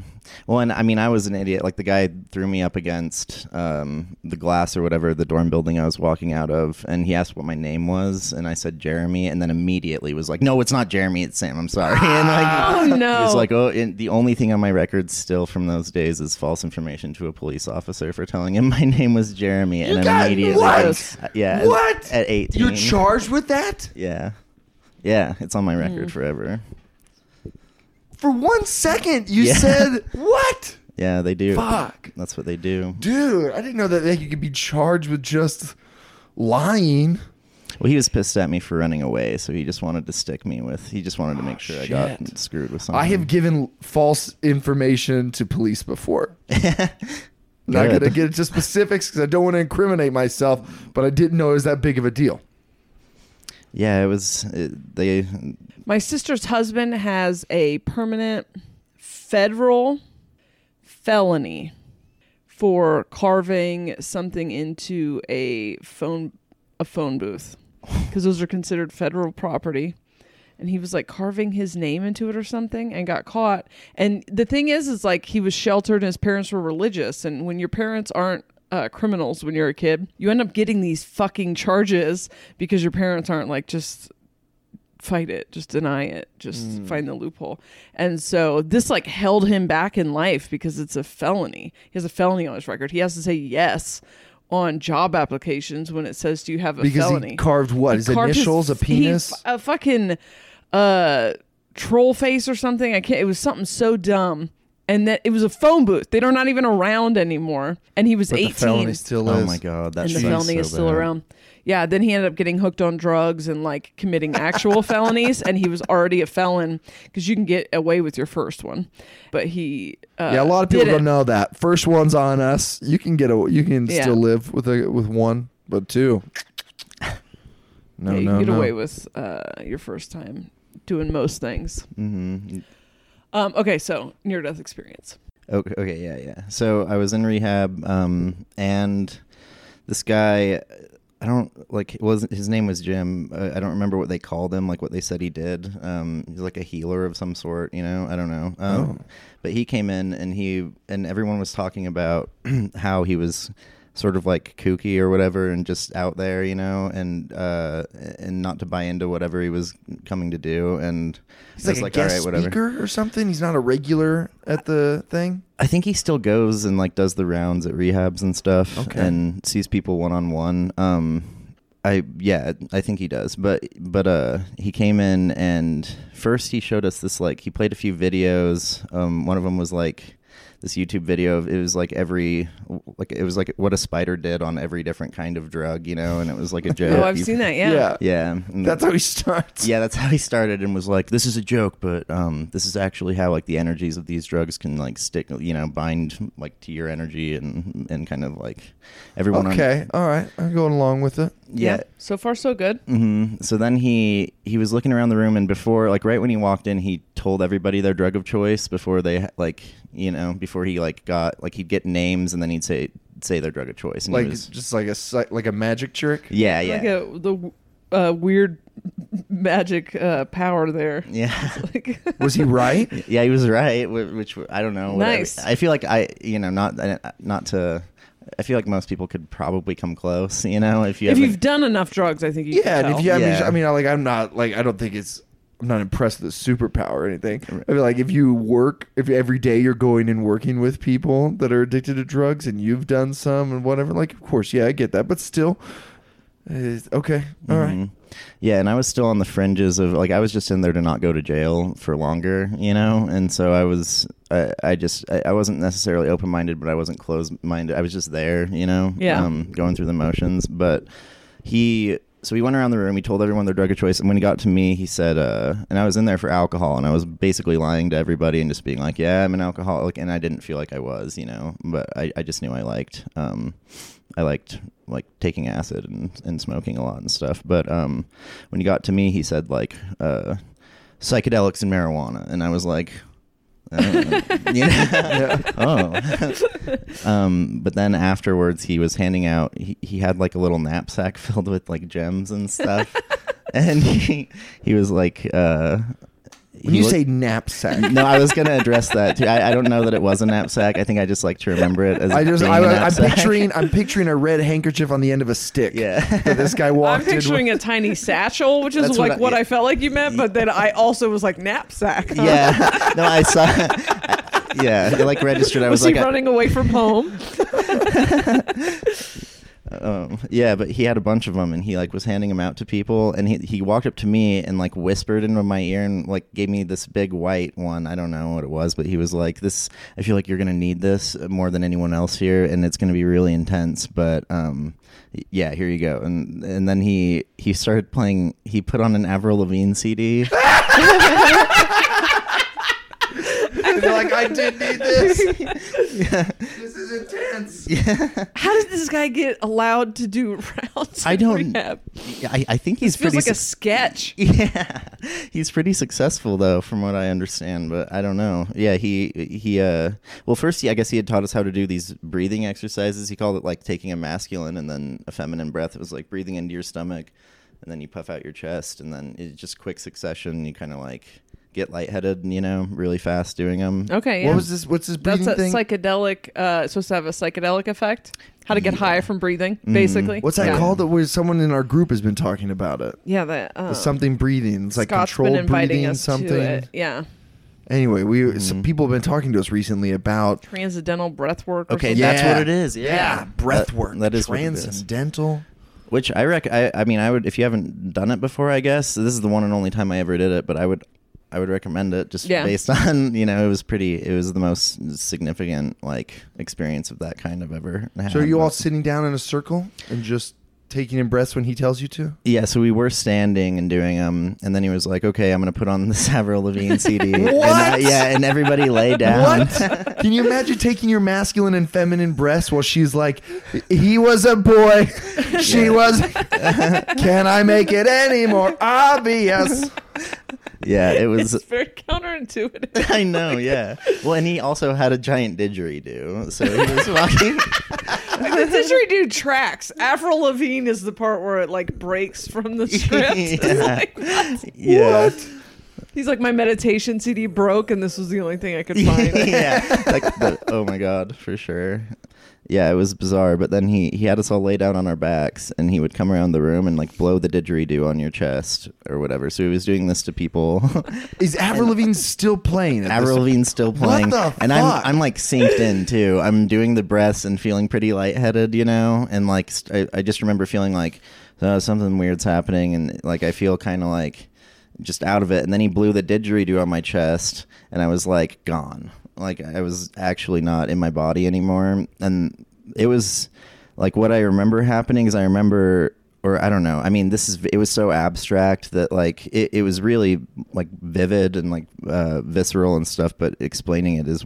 Speaker 8: Well, and I mean, I was an idiot. Like the guy threw me up against um, the glass or whatever, the dorm building I was walking out of, and he asked what my name was, and I said Jeremy, and then immediately was like, "No, it's not Jeremy, it's Sam. I'm sorry." *laughs* And like, *laughs*
Speaker 7: Oh no.
Speaker 8: he was like, "Oh, the only thing on my record still from those days is false information to a police officer for telling him *laughs* my name was Jeremy." And
Speaker 6: got-
Speaker 8: immediately,
Speaker 6: what?
Speaker 8: Uh, yeah,
Speaker 6: What?
Speaker 8: at 18,
Speaker 6: You're charged with that
Speaker 8: yeah, yeah, it's on my record
Speaker 7: Mm.
Speaker 8: forever.
Speaker 6: For one second. You
Speaker 8: Yeah.
Speaker 6: said *laughs* what?
Speaker 8: Yeah, they do.
Speaker 6: Fuck.
Speaker 8: That's what they do.
Speaker 6: Dude, I didn't know that you could be charged with just lying.
Speaker 8: Well, he was pissed at me for running away, so he just wanted to stick me with. He just wanted to make sure I got screwed with something.
Speaker 6: I have given false information to police before. *laughs* Not
Speaker 8: Good.
Speaker 6: gonna get into specifics because I don't want to incriminate myself, but I didn't know it was that big of a deal.
Speaker 8: Yeah, it was. It, they.
Speaker 7: My sister's husband has a permanent federal felony for carving something into a phone a phone booth because those are considered federal property. And he was like carving his name into it or something and got caught. And the thing is, is like he was sheltered and his parents were religious. And when your parents aren't uh, criminals when you're a kid, you end up getting these fucking charges because your parents aren't like just fight it just deny it just find the loophole and so this like held him back in life because it's a felony he has a felony on his record he has to say yes on job applications when it says do you have a
Speaker 6: Because
Speaker 7: felony
Speaker 6: he carved what?
Speaker 7: He
Speaker 6: His
Speaker 7: carved
Speaker 6: initials, a
Speaker 7: he
Speaker 6: penis?
Speaker 7: f- a fucking uh troll face or something i can't it was something so dumb and that it was a phone booth they're not even around anymore and he was
Speaker 6: But
Speaker 7: 18
Speaker 6: the felony still is.
Speaker 8: Oh my god, that
Speaker 7: and the felony
Speaker 8: so
Speaker 7: is still
Speaker 8: bad.
Speaker 7: around. Yeah, then he ended up getting hooked on drugs and like committing actual *laughs* felonies, and he was already a felon because you can get away with your first one, but he uh,
Speaker 6: yeah, a lot of people
Speaker 7: didn't.
Speaker 6: don't know that. First one's on us. You can get a. You can
Speaker 7: Yeah.
Speaker 6: still live with a with one, but two. No,
Speaker 7: Yeah, you
Speaker 6: no,
Speaker 7: can get
Speaker 6: no.
Speaker 7: away with uh, your first time doing most things.
Speaker 8: Mm-hmm.
Speaker 7: Um, okay, so near death experience.
Speaker 8: Okay, okay, yeah, yeah. So I was in rehab, um, and this guy, I don't like. It wasn't his name was Jim. Uh, I don't remember what they called him, like what they said he did. Um, he's like a healer of some sort, you know. I don't know. Um, But he came in, and he and everyone was talking about *clears throat* how he was sort of like kooky or whatever, and just out there, you know, and uh, and not to buy into whatever he was coming to do, and.
Speaker 6: He's
Speaker 8: I
Speaker 6: like a
Speaker 8: "All
Speaker 6: guest
Speaker 8: right, whatever."
Speaker 6: speaker or something. He's not a regular at the thing.
Speaker 8: I think he still goes and like does the rounds at rehabs and stuff
Speaker 6: Okay.
Speaker 8: and sees people one on one. Um I yeah, I think he does. But but uh he came in and first he showed us this like he played a few videos. Um one of them was like this YouTube video of it was like every like it was like what a spider did on every different kind of drug, you know, and it was like a *laughs* joke.
Speaker 7: Oh, I've
Speaker 8: You-
Speaker 7: seen that. Yeah.
Speaker 8: Yeah. and
Speaker 6: That's how he starts.
Speaker 8: yeah, that's how he started and was like, "This is a joke, but um, this is actually how like the energies of these drugs can like stick, you know, bind like to your energy and and kind of like everyone." on-
Speaker 6: Okay. All right. I'm going along with it.
Speaker 8: Yeah.
Speaker 7: So far, so good.
Speaker 8: hmm So then he he was looking around the room and before like right when he walked in, he told everybody their drug of choice before they like you know before he like got like he'd get names and then he'd say say their drug of choice and
Speaker 6: Like
Speaker 8: was,
Speaker 6: just like a like a magic trick.
Speaker 8: yeah yeah
Speaker 7: Like a, the uh, weird *laughs* magic uh, power there.
Speaker 8: yeah. *laughs*
Speaker 7: Like, *laughs*
Speaker 6: Was he right?
Speaker 8: Yeah, he was right. Which I don't know. whatever.
Speaker 7: Nice.
Speaker 8: I feel like I, you know, not not to I feel like most people could probably come close. You know, if you
Speaker 7: if
Speaker 8: haven't-
Speaker 7: you've done enough drugs, I think you
Speaker 6: yeah,
Speaker 7: can
Speaker 6: and
Speaker 7: tell.
Speaker 6: if you, I mean,
Speaker 8: Yeah.
Speaker 6: I mean, like, I'm not like, I don't think it's. I'm not impressed with the superpower or anything. I mean, like, if you work, if every day you're going and working with people that are addicted to drugs, and you've done some and whatever, like, of course, yeah, I get that, but still, it's, okay, all right.
Speaker 8: Mhm. Yeah, and I was still on the fringes of like I was just in there to not go to jail for longer, you know, and so I was I, I just I, I wasn't necessarily open minded, but I wasn't closed minded. I was just there, you know,
Speaker 7: Yeah.
Speaker 8: um, going through the motions. But he so we went around the room. He told everyone their drug of choice, and when he got to me, he said, uh, and I was in there for alcohol, and I was basically lying to everybody and just being like, yeah, I'm an alcoholic, and I didn't feel like I was, you know, but I, I just knew I liked. Um, I liked like taking acid and, and smoking a lot and stuff. But um, when he got to me, he said like uh, psychedelics and marijuana, and I was like, *laughs* I don't know. oh. *laughs* um, but then afterwards, he was handing out. He, he had like a little knapsack *laughs* filled with like gems and stuff, and he he was like. Uh,
Speaker 6: When you
Speaker 8: looked-
Speaker 6: say knapsack,
Speaker 8: no, I was gonna address that too. I, I don't know that it was a knapsack. I think I just like to remember it as
Speaker 6: I just,
Speaker 8: being
Speaker 6: I,
Speaker 8: a
Speaker 6: I'm
Speaker 8: knapsack.
Speaker 6: picturing, *laughs* I'm picturing a red handkerchief on the end of a stick.
Speaker 8: Yeah.
Speaker 6: that this guy walked.
Speaker 7: I'm
Speaker 6: walked in.
Speaker 7: picturing
Speaker 6: with.
Speaker 7: a tiny satchel, which is
Speaker 8: That's what
Speaker 7: like
Speaker 8: I-
Speaker 7: what,
Speaker 8: yeah.
Speaker 7: I felt like you meant, but then I also was like knapsack. huh?
Speaker 8: Yeah. No, I saw. yeah, it like registered. I was,
Speaker 7: Was, he
Speaker 8: like, I-
Speaker 7: running away from home? *laughs* *laughs*
Speaker 8: um, yeah, but he had a bunch of them, and he like was handing them out to people, and he he walked up to me and like whispered into my ear and like gave me this big white one. I don't know what it was, but he was like, "This, I feel like you're gonna need this more than anyone else here, and it's gonna be really intense." But um, yeah, here you go. And and then he he started playing. He put on an Avril Lavigne CD. *laughs*
Speaker 6: And you're like, I did need this. *laughs* This is intense. Yeah.
Speaker 7: How did this guy get allowed to do rounds?
Speaker 8: I
Speaker 7: in
Speaker 8: don't.
Speaker 7: rehab?
Speaker 8: I, I think he's
Speaker 7: Feels
Speaker 8: pretty.
Speaker 7: like a
Speaker 8: suc-
Speaker 7: sketch. *laughs*
Speaker 8: Yeah, he's pretty successful though, from what I understand. But I don't know. Yeah, he he. uh Well, first, he, I guess he had taught us how to do these breathing exercises. He called it like taking a masculine and then a feminine breath. It was like breathing into your stomach, and then you puff out your chest, and then it's just quick succession. You kind of like get lightheaded, you know, really fast doing them.
Speaker 7: Okay, yeah.
Speaker 6: What was this? What's this breathing
Speaker 7: That's
Speaker 6: breathing
Speaker 7: a
Speaker 6: thing?
Speaker 7: psychedelic. Uh, it's supposed to have a psychedelic effect. How to get high from breathing, basically.
Speaker 6: Mm. What's that
Speaker 7: yeah.
Speaker 6: called? That was someone in our group has been talking about it.
Speaker 7: Yeah, the, uh,
Speaker 6: The something breathing. It's like
Speaker 7: Scott's
Speaker 6: controlled
Speaker 7: been inviting
Speaker 6: breathing.
Speaker 7: us
Speaker 6: something.
Speaker 7: to it. Yeah,
Speaker 6: Anyway, we
Speaker 8: Mm-hmm.
Speaker 6: some people have been talking to us recently about
Speaker 7: transcendental breath work. Or
Speaker 8: Okay,
Speaker 7: something.
Speaker 8: that's
Speaker 6: Yeah.
Speaker 8: what it is. Yeah,
Speaker 6: yeah, breath
Speaker 8: That-
Speaker 6: work.
Speaker 8: that is what it is.
Speaker 6: transcendental.
Speaker 8: Which I rec. I, I mean, I would if you haven't done it before. I guess this is the one and only time I ever did it. But I would, I would recommend it just
Speaker 7: Yeah.
Speaker 8: based *laughs* on you know it was pretty. It was the most significant like experience of that kind I've ever had.
Speaker 6: So are you all sitting down in a circle and just taking in breaths when he tells you to?
Speaker 8: Yeah, so we were standing and doing them, and then he was like, "Okay, I'm gonna put on the *laughs* Avril Lavigne CD." And I-
Speaker 6: What?
Speaker 8: yeah, and everybody lay down.
Speaker 6: What? *laughs* Can you imagine taking your masculine and feminine breasts while she's like, he was a boy, she was. Can I make it any more obvious?
Speaker 8: Yeah, it *laughs* was.
Speaker 7: It's very counterintuitive. *laughs*
Speaker 8: I know, yeah. Well, and he also had a giant didgeridoo, so he was *laughs* walking.
Speaker 7: the didgeridoo tracks. Avril Lavigne is the part where it like breaks from the script.
Speaker 8: Yeah.
Speaker 7: like, what?
Speaker 8: yeah.
Speaker 7: He's like, my meditation CD broke, and this was the only thing I could find.
Speaker 8: yeah, like the, oh my god, for sure. Yeah, it was bizarre. But then he he had us all lay down on our backs, and he would come around the room and like blow the didgeridoo on your chest or whatever. So he was doing this to people. *laughs*
Speaker 6: Is Avril Lavigne still playing? at
Speaker 8: Avril
Speaker 6: this-
Speaker 8: Lavigne's still playing,
Speaker 6: the
Speaker 8: and
Speaker 6: fuck?
Speaker 8: I'm I'm like synced in too. I'm doing the breaths and feeling pretty lightheaded, you know, and like st- I, I just remember feeling like uh, something weird's happening, and like I feel kind of like just out of it. And then he blew the didgeridoo on my chest, and I was like gone. Like I was actually not in my body anymore, and it was like what I remember happening is I remember or I don't know. I mean, this is it was so abstract that like it, it was really like vivid and like uh, visceral and stuff, but explaining it is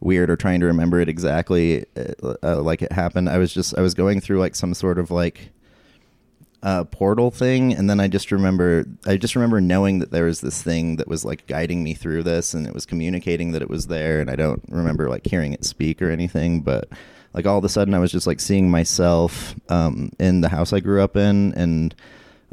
Speaker 8: weird or trying to remember it exactly uh, uh, like it happened. I was just I was going through like some sort of like uh, portal thing, and then I just remember I just remember knowing that there was this thing that was like guiding me through this, and it was communicating that it was there, and I don't remember like hearing it speak or anything, but like all of a sudden I was just like seeing myself um, in the house I grew up in, and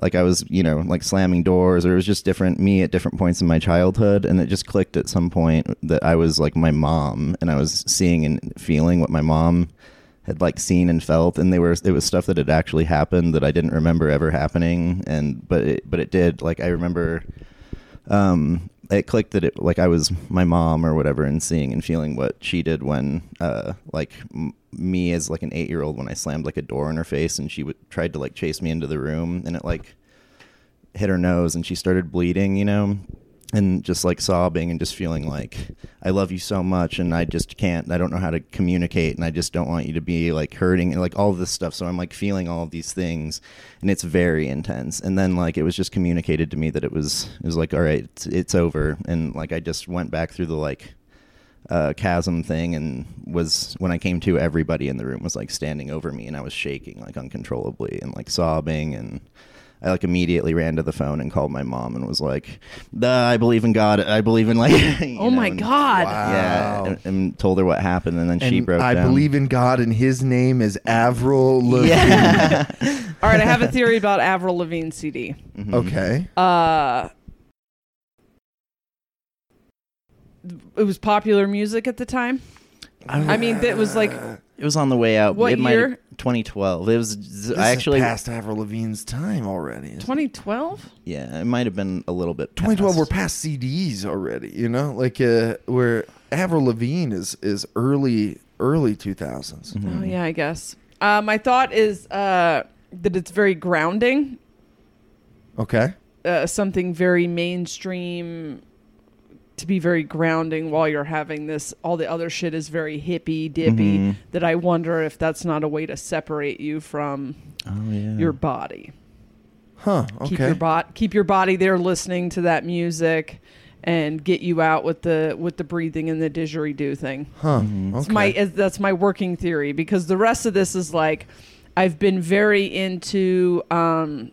Speaker 8: like I was you know like slamming doors, or it was just different me at different points in my childhood, and it just clicked at some point that I was like my mom, and I was seeing and feeling what my mom had like seen and felt, and they were it was stuff that had actually happened that I didn't remember ever happening, and but it but it did. Like I remember, um, it clicked that it like I was my mom or whatever, and seeing and feeling what she did when uh like m- me as like an eight year old when I slammed like a door in her face, and she w- tried to like chase me into the room, and it like hit her nose and she started bleeding, you know, and just like sobbing and just feeling like I love you so much and I just can't I don't know how to communicate and I just don't want you to be like hurting and like all this stuff. So I'm like feeling all of these things and it's very intense. And then like it was just communicated to me that it was it was like all right, it's, it's over and like I just went back through the like uh, chasm thing and was when I came to everybody in the room was like standing over me and I was shaking like uncontrollably and like sobbing and I like immediately ran to the phone and called my mom and was like, "Duh, "I believe in God. I believe in like." *laughs* you
Speaker 7: Oh my
Speaker 8: and-
Speaker 7: God.
Speaker 8: Yeah,
Speaker 6: Wow.
Speaker 8: and, and told her what happened, and then she broke
Speaker 6: I
Speaker 8: down.
Speaker 6: believe in God, and His name is Avril Lavigne.
Speaker 8: Yeah. *laughs* *laughs*
Speaker 7: All right, I have a theory about Avril Lavigne CD.
Speaker 8: Mhm.
Speaker 6: Okay.
Speaker 7: Uh, it was popular music at the time. I mean, it was like
Speaker 8: It was on the way out.
Speaker 7: What
Speaker 8: it might
Speaker 7: year?
Speaker 8: 2012. It was.
Speaker 6: This
Speaker 8: I actually.
Speaker 6: is past Avril Lavigne's time already.
Speaker 7: 2012.
Speaker 8: yeah, it might have been a little bit.
Speaker 6: 2012 we're past CDs already, you know? Like uh where Avril Lavigne is is early early 2000s.
Speaker 8: Mm-hmm.
Speaker 7: Oh yeah, I guess. Uh, my thought is uh, that it's very grounding.
Speaker 6: Okay.
Speaker 7: uh, something very mainstream to be very grounding while you're having this all the other shit is very hippy dippy
Speaker 8: Mhm.
Speaker 7: that i wonder if that's not a way to separate you from
Speaker 8: Oh yeah.
Speaker 7: your body
Speaker 6: Huh.
Speaker 7: keep
Speaker 6: Okay.
Speaker 7: your bot keep your body there listening to that music and get you out with the with the breathing and the didgeridoo thing
Speaker 6: Huh.
Speaker 7: it's
Speaker 6: Okay.
Speaker 7: my is- that's my working theory because the rest of this is like I've been very into um,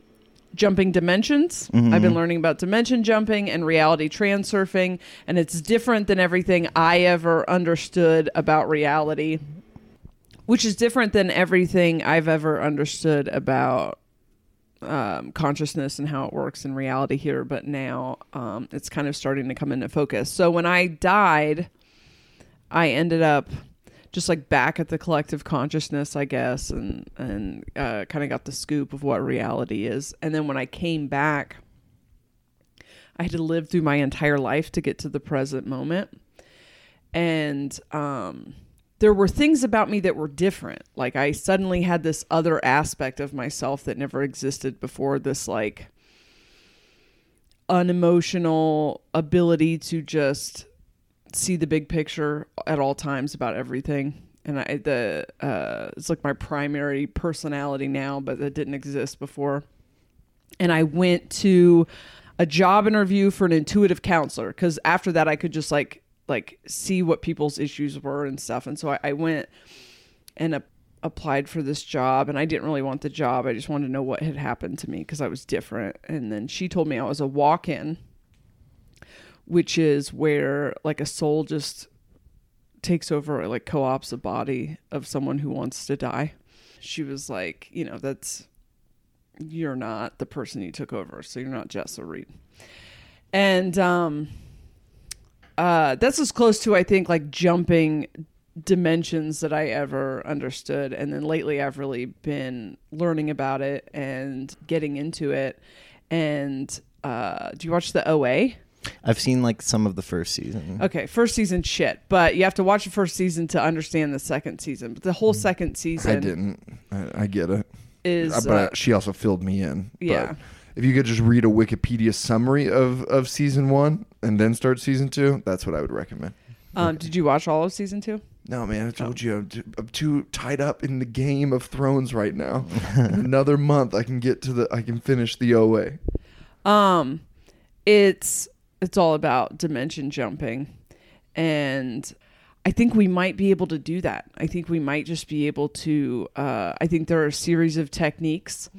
Speaker 7: jumping dimensions. I've been learning about dimension jumping and reality transurfing, and it's different than everything I ever understood about reality, which is different than everything I've ever understood about um, consciousness and how it works in reality here. But now um, it's kind of starting to come into focus. So when I died, I ended up just like back at the collective consciousness, I guess, and and uh, kind of got the scoop of what reality is. And then when I came back, I had to live through my entire life to get to the present moment, and um, there were things about me that were different. Like I suddenly had this other aspect of myself that never existed before. This like unemotional ability to just see the big picture at all times about everything. And I the uh it's like my primary personality now but that didn't exist before. And I went to a job interview for an intuitive counselor cuz after that I could just like like see what people's issues were and stuff. And so I, I went and a- applied for this job and I didn't really want the job. I just wanted to know what had happened to me because I was different. And then she told me I was a walk-in which is where like a soul just takes over or, like co-ops a body of someone who wants to die. She was like you know that's you're not the person you took over so you're not Jessa Reid and um uh that's as close to i think like jumping dimensions that i ever understood. And then lately i've really been learning about it and getting into it. And uh do you watch the oa
Speaker 8: I've seen like some of the first season.
Speaker 7: Okay, first season shit, but you have to watch the first season to understand the second season. But the whole second season
Speaker 6: I didn't. I, I get it.
Speaker 7: is
Speaker 6: Uh, but
Speaker 7: uh,
Speaker 6: she also filled me in. But
Speaker 7: Yeah.
Speaker 6: if you could just read a Wikipedia summary of, of season one and then start season two, that's what I would recommend.
Speaker 7: um, did you watch all of season two?
Speaker 6: No, man, I told you I'm too, I'm too tied up in the game of Thrones right now. *laughs* Another month, I can get to the. I can finish the OA.
Speaker 7: Um, it's it's all about dimension jumping, and I think we might be able to do that. I think we might just be able to. Uh, I think there are a series of techniques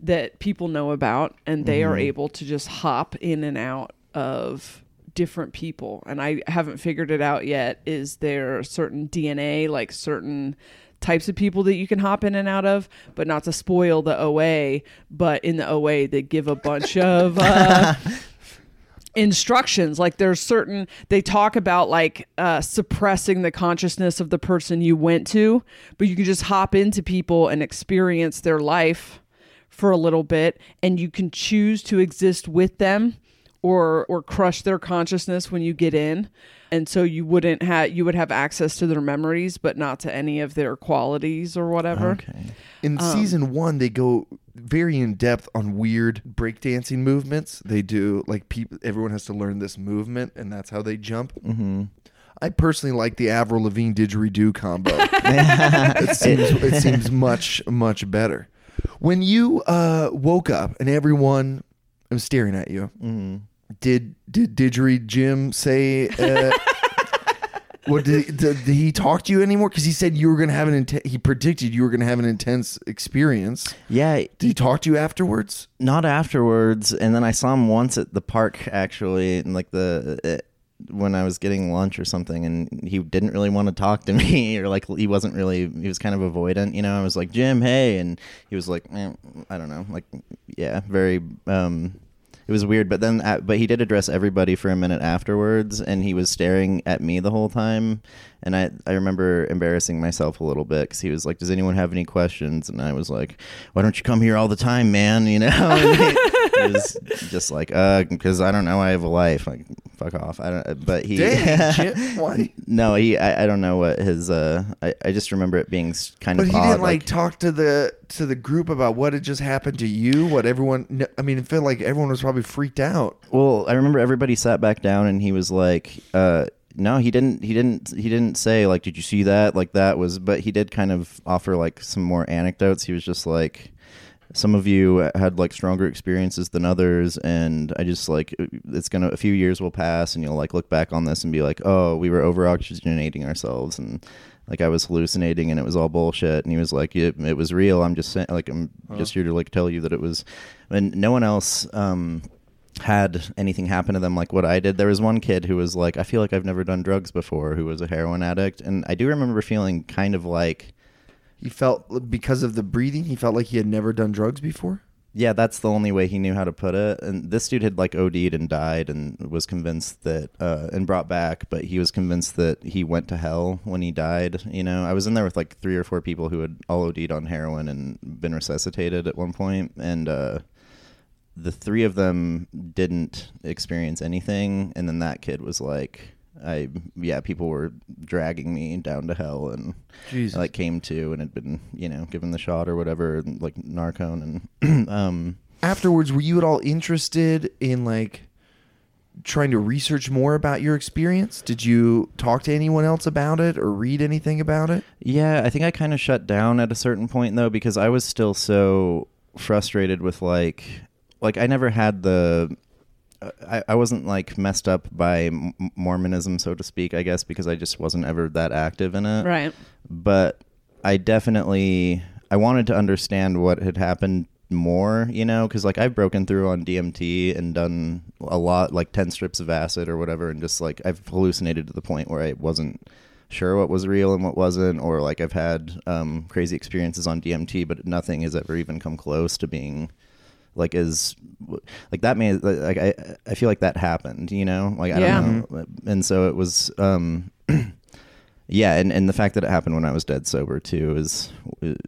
Speaker 7: that people know about, and they are able to just hop in and out of different people. And I haven't figured it out yet. Is there certain DNA, like certain types of people that you can hop in and out of, but not to spoil the OA. But in the OA, they give a bunch of uh, *laughs* instructions. Like there's certain they talk about like uh suppressing the consciousness of the person you went to but you can just hop into people and experience their life for a little bit and you can choose to exist with them or or crush their consciousness when you get in. And so you wouldn't have you would have access to their memories but not to any of their qualities or whatever.
Speaker 8: Okay.
Speaker 6: In
Speaker 7: Um,
Speaker 6: season one, they go very in depth on weird breakdancing movements. They do like people. Everyone has to learn this movement, and that's how they jump. Mm-hmm. I personally like the Avril Lavigne didgeridoo combo. *laughs* it seems it seems much much better. When you uh, woke up and everyone was staring at you, did did Didgeridoo Jim say? Uh, what did, he- did, did he talk to you anymore? Because he said you were gonna have an intense. He predicted you were gonna have an intense experience.
Speaker 8: Yeah,
Speaker 6: Did he talk to you afterwards?
Speaker 8: not afterwards and then i saw him once at the park actually and like the uh, when i was getting lunch or something and he didn't really want to talk to *laughs* me or like he wasn't really he was kind of avoidant you know i was like jim hey and he was like eh, i don't know like yeah very um it was weird but then uh, but he did address everybody for a minute afterwards and he was staring at me the whole time and i i remember embarrassing myself a little bit because he was like does anyone have any questions? And i was like why don't you come here all the time man? You know *laughs* And he, he was just like uh because i don't know i have a life like fuck off i don't but he
Speaker 6: Dang, *laughs*
Speaker 8: no he I, I don't know what his uh I, I just remember it being kind
Speaker 6: But
Speaker 8: of But
Speaker 6: he
Speaker 8: odd,
Speaker 6: didn't like, talk to the to the group about what had just happened to you. What everyone? I mean, it felt like everyone was probably freaked out.
Speaker 8: Well, I remember everybody sat back down and he was like, uh, no, he didn't he didn't he didn't say like did you see that? Like that was but he did kind of offer like some more anecdotes. He was just like some of you had like stronger experiences than others and I just like it's going to a few years will pass and you'll like look back on this and be like, "Oh, we were over oxygenating ourselves and like I was hallucinating and it was all bullshit." And he was like, "It, it was real. I'm just saying like I'm just here to like tell you that it was." And no one else um had anything happen to them like what I did. There was one kid who was like, I feel like I've never done drugs before, who was a heroin addict. And I do remember feeling kind of like,
Speaker 6: He felt because of the breathing. He felt like he had never done drugs before.
Speaker 8: yeah, that's the only way he knew how to put it. And this dude had like OD'd and died and was convinced that, uh, and brought back, but he was convinced that he went to hell when he died. You know, I was in there with like three or four people who had all OD'd on heroin and been resuscitated at one point, And, uh, the three of them didn't experience anything and then that kid was like i yeah people were dragging me down to hell and
Speaker 6: Jesus.
Speaker 8: I, like came to and had been you know given the shot or whatever and, like Narcan and *clears throat* um
Speaker 6: Afterwards, were you at all interested in like trying to research more about your experience? Did you talk to anyone else about it or read anything about it?
Speaker 8: Yeah, I think I kind of shut down at a certain point though because I was still so frustrated with like like I never had the I, I wasn't like messed up by M- Mormonism so to speak I guess because I just wasn't ever that active in it.
Speaker 7: right
Speaker 8: But I definitely I wanted to understand what had happened more, you know, because like I've broken through on DMT and done a lot, like ten strips of acid or whatever, and just like I've hallucinated to the point where I wasn't sure what was real and what wasn't, or like I've had um, crazy experiences on DMT, but nothing has ever even come close to being like is like that may like I I feel like that happened, you know, like I
Speaker 7: Yeah.
Speaker 8: don't know, and so it was. um *clears throat* yeah and, and the fact that it happened when i was dead sober too is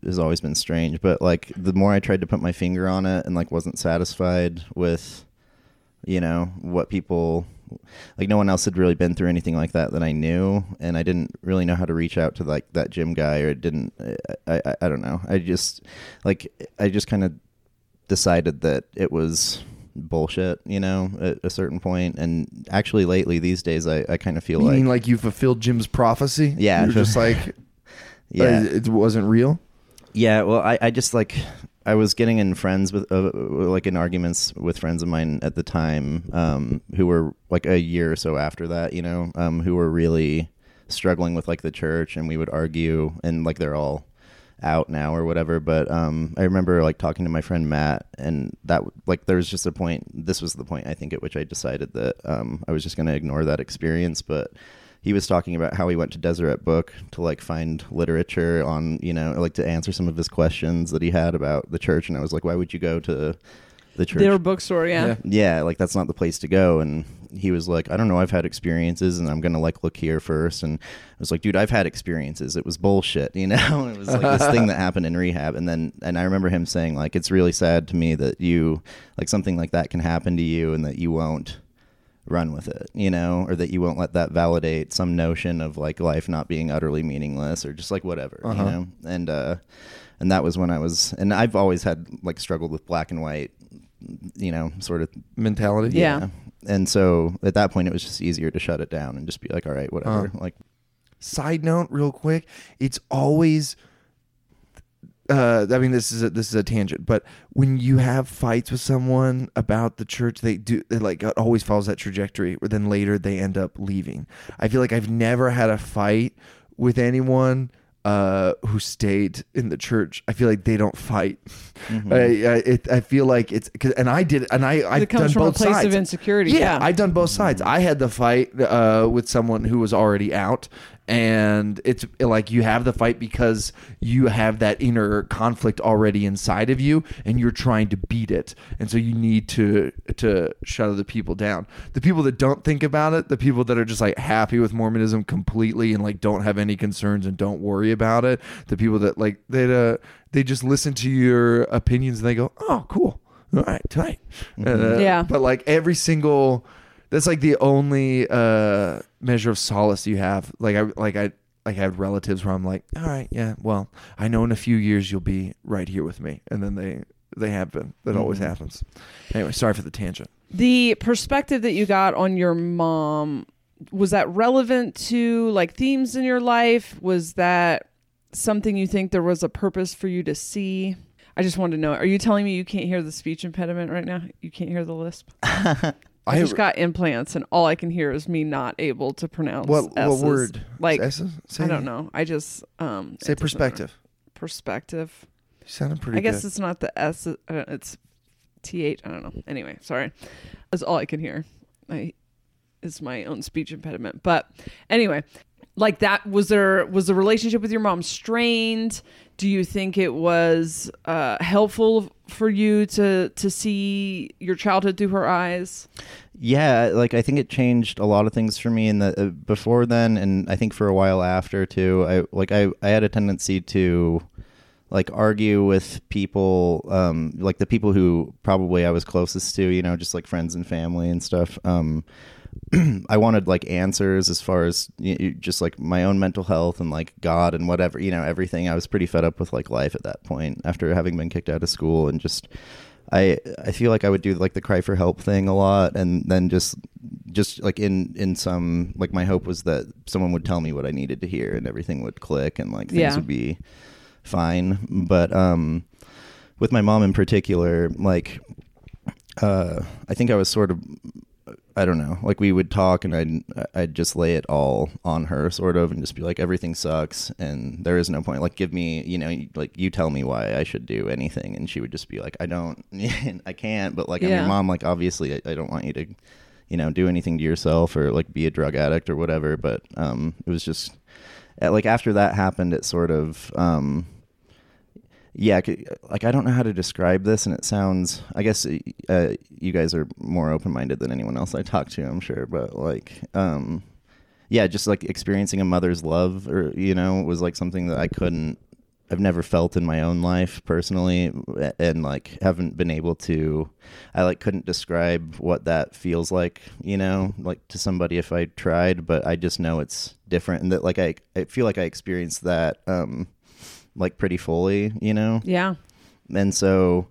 Speaker 8: has always been strange but like the more i tried to put my finger on it and like wasn't satisfied with you know what people like no one else had really been through anything like that that i knew and i didn't really know how to reach out to like that Jim guy or didn't i i, I don't know i just like i just kind of decided that it was bullshit you know at a certain point and actually lately these days i, I kind of feel like
Speaker 6: like you fulfilled Jim's prophecy?
Speaker 8: Yeah,
Speaker 6: You're just like, *laughs*
Speaker 8: yeah
Speaker 6: uh, it wasn't real?
Speaker 8: Yeah, well, I, I just like I was getting in friends with uh, like in arguments with friends of mine at the time um, who were like a year or so after that, you know, um, who were really struggling with like the church, and we would argue, and like they're all out now or whatever. But um, I remember like talking to my friend Matt, and that like there was just a point. This was the point I think at which I decided that um, I was just going to ignore that experience, but he was talking about how he went to Deseret Book to like find literature on, you know, like to answer some of his questions that he had about the church. And I was like, why would you go to the church.
Speaker 7: Their bookstore, yeah.
Speaker 6: Yeah.
Speaker 8: yeah, like that's not the place to go. And he was like, I don't know, I've had experiences and I'm gonna like look here first. And I was like, dude, I've had experiences. It was bullshit, *laughs* you know? it was like this thing that *laughs* happened in rehab. And then and I remember him saying, like, it's really sad to me that you like something like that can happen to you and that you won't run with it, you know, or that you won't let that validate some notion of like life not being utterly meaningless or just like whatever, you know? And uh and that was when I was and I've always had like struggled with black and white, you know, sort of
Speaker 6: Mentality.
Speaker 7: Yeah.
Speaker 8: and so at that point, it was just easier to shut it down and just be like, all right, whatever. Like,
Speaker 6: Side note, real quick, it's always. Uh, I mean, this is a, this is a tangent, but when you have fights with someone about the church, they do they like it always follows that trajectory. Where then later they end up leaving. I feel like I've never had a fight with anyone uh, who stayed in the church. I feel like they don't fight. I, I, it, I feel like it's cause, and I did, and I I've
Speaker 7: It comes
Speaker 6: done
Speaker 7: from a
Speaker 6: both
Speaker 7: place
Speaker 6: sides.
Speaker 7: of insecurity.
Speaker 6: Yeah,
Speaker 7: Yeah.
Speaker 6: I've done both sides. I had the fight uh, with someone who was already out, and it's like you have the fight because you have that inner conflict already inside of you, and you're trying to beat it, and so you need to to shut other people down. The people that don't think about it, the people that are just like happy with Mormonism completely and like don't have any concerns and don't worry about it, the people that like they uh, they just listen to your opinions and they go, oh, cool. All right, tight. Uh,
Speaker 7: Yeah.
Speaker 6: But like every single, that's like the only uh, measure of solace you have. Like I, like I, like I have relatives where I'm like, all right, yeah, well, I know in a few years you'll be right here with me, and then they they have been. That always happens. Anyway, sorry for the tangent.
Speaker 7: The perspective that you got on your mom was that relevant to like themes in your life? Was that something you think there was a purpose for you to see? I just wanted to know. Are you telling me you can't hear the speech impediment right now? You can't hear the lisp? *laughs* I
Speaker 6: I
Speaker 7: just got implants, and all I can hear is me not able to pronounce
Speaker 6: what what
Speaker 7: S's.
Speaker 6: word?
Speaker 7: Like
Speaker 6: S's? Say,
Speaker 7: I don't know. I just um
Speaker 6: Say perspective.
Speaker 7: Perspective.
Speaker 6: You sounded pretty.
Speaker 7: I guess
Speaker 6: good.
Speaker 7: it's not the S. uh, It's T H. I don't know. Anyway, sorry. That's all I can hear. I is my own speech impediment. But anyway, like that was there was the relationship with your mom strained? Do you think it was uh, helpful for you to to see your childhood through her eyes?
Speaker 8: yeah, like I think it changed a lot of things for me in the uh, before then, and I think for a while after too. I like I I had a tendency to like argue with people um like the people who probably I was closest to, you know, just like friends and family and stuff. Um *clears throat* I wanted like answers as far as you you- just like my own mental health and like God and whatever, you know, everything. I was pretty fed up with like life at that point after having been kicked out of school and just I I feel like I would do like the cry for help thing a lot and then just just like in in some like my hope was that someone would tell me what I needed to hear and everything would click and like things
Speaker 7: Yeah.
Speaker 8: would be fine. But um with my mom in particular, like uh I think I was sort of I don't know. Like we would talk, and I'd I'd just lay it all on her, sort of, and just be like, everything sucks, and there is no point. Like, give me, you know, like you tell me why I should do anything, and she would just be like, I don't, *laughs* I can't. But like, I'm your mom. Like, obviously, I, I don't want you to, you know, do anything to yourself or like be a drug addict or whatever. But um, it was just uh, like after that happened, it sort of um, yeah, like I don't know how to describe this, and it sounds. I guess uh, you guys are more open minded than anyone else I talk to. I'm sure, but like, um, yeah, just like experiencing a mother's love, or you know, was like something that I couldn't. I've never felt in my own life personally, and like haven't been able to. I like couldn't describe what that feels like, you know, like to somebody if I tried, but I just know it's different, and that like I, I feel like I experienced that. um like pretty fully, you know?
Speaker 7: Yeah.
Speaker 8: And so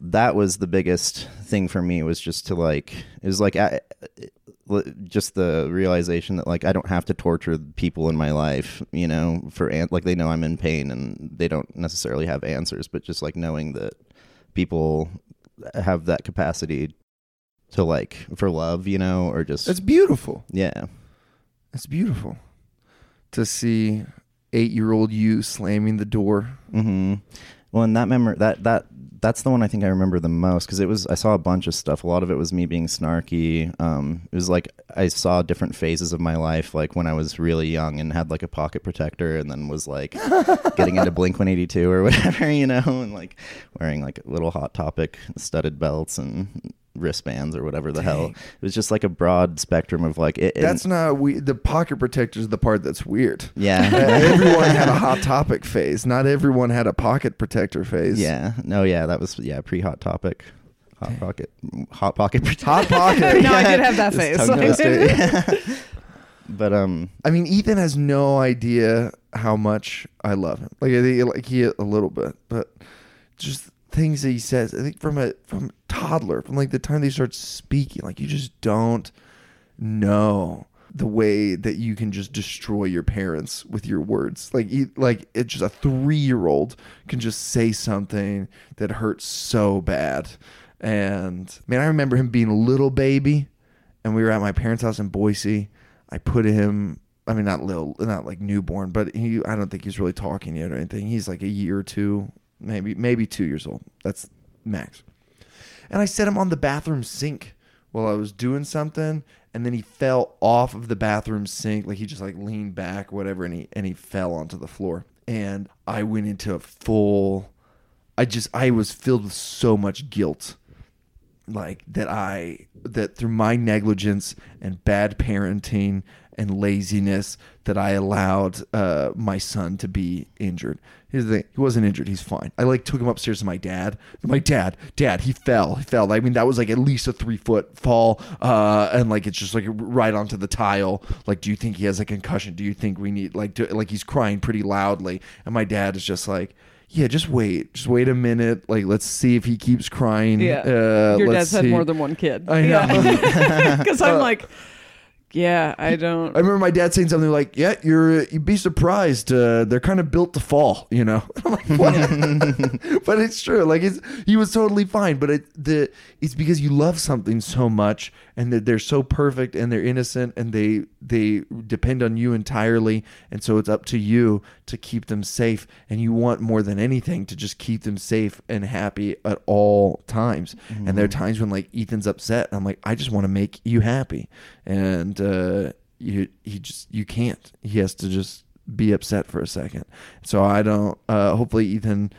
Speaker 8: that was the biggest thing for me was just to like it was like I, just the realization that like I don't have to torture people in my life, you know, for an- like they know I'm in pain and they don't necessarily have answers, but just like knowing that people have that capacity to like for love, you know, or just
Speaker 6: It's beautiful.
Speaker 8: yeah.
Speaker 6: It's beautiful to see eight year old you slamming the door.
Speaker 8: Mm-hmm. Well, and that memory that that that's the one I think I remember the most because it was I saw a bunch of stuff. A lot of it was me being snarky. Um, it was like I saw different phases of my life, like when I was really young and had like a pocket protector, and then was like *laughs* getting into Blink One Eighty Two or *laughs* whatever, you know, and like wearing like little Hot Topic studded belts and wristbands or whatever the hell. It was just like a broad spectrum of like it. and-
Speaker 6: That's not we. The pocket protector is the part that's weird.
Speaker 8: yeah. *laughs*
Speaker 6: everyone had a hot topic phase. Not everyone had a pocket protector phase.
Speaker 8: Yeah. No. Yeah. That was yeah. Pre Hot Topic. Hot pocket. Hot pocket.
Speaker 6: Hot pocket. *laughs*
Speaker 7: no, I did have that
Speaker 8: Just
Speaker 7: face.
Speaker 8: tongue twister. *laughs* but um.
Speaker 6: I mean, Ethan has no idea how much I love him. Like, I think, like he a little bit, but just things that he says. I think from a from toddler, from like the time they start speaking, like you just don't know the way that you can just destroy your parents with your words. Like, you, like it's just a three year old can just say something that hurts so bad. And man, I remember him being a little baby, and we were at my parents' house in Boise. I put him. I mean, not little, not like newborn, but he. I don't think he's really talking yet or anything. He's like a year or two, maybe, maybe two years old. That's max. And I set him on the bathroom sink while I was doing something, and then he fell off of the bathroom sink, like he just like leaned back, whatever, and he and he fell onto the floor. And I went into a full. I just I was filled with so much guilt like that I that through my negligence and bad parenting and laziness that I allowed uh, my son to be injured. Here's the thing: he wasn't injured. He's fine. I like took him upstairs to my dad. My dad, dad, he fell. He fell. I mean, that was like at least a three foot fall, uh, and like it's just like right onto the tile. Like, do you think he has a concussion? Do you think we need like do, like he's crying pretty loudly? And my dad is just like. Yeah, just wait. Just wait a minute. Like, let's see if he keeps crying.
Speaker 7: Yeah.
Speaker 6: Uh,
Speaker 7: Your
Speaker 6: let's
Speaker 7: dad's had more than one kid.
Speaker 6: I know.
Speaker 7: Because *laughs* I'm *laughs* like, yeah, I don't.
Speaker 6: I remember my dad saying something like, "Yeah, you're you'd be surprised. Uh, they're kind of built to fall, you know." *laughs* I'm like, *laughs* but it's true. Like it's he was totally fine, but it the it's because you love something so much and that they're so perfect and they're innocent and they they depend on you entirely, and so it's up to you to keep them safe. And you want more than anything to just keep them safe and happy at all times. And there are times when like Ethan's upset, I'm like, I just want to make you happy, and uh, you he just you can't. He has to just be upset for a second. So I don't. Uh, hopefully Ethan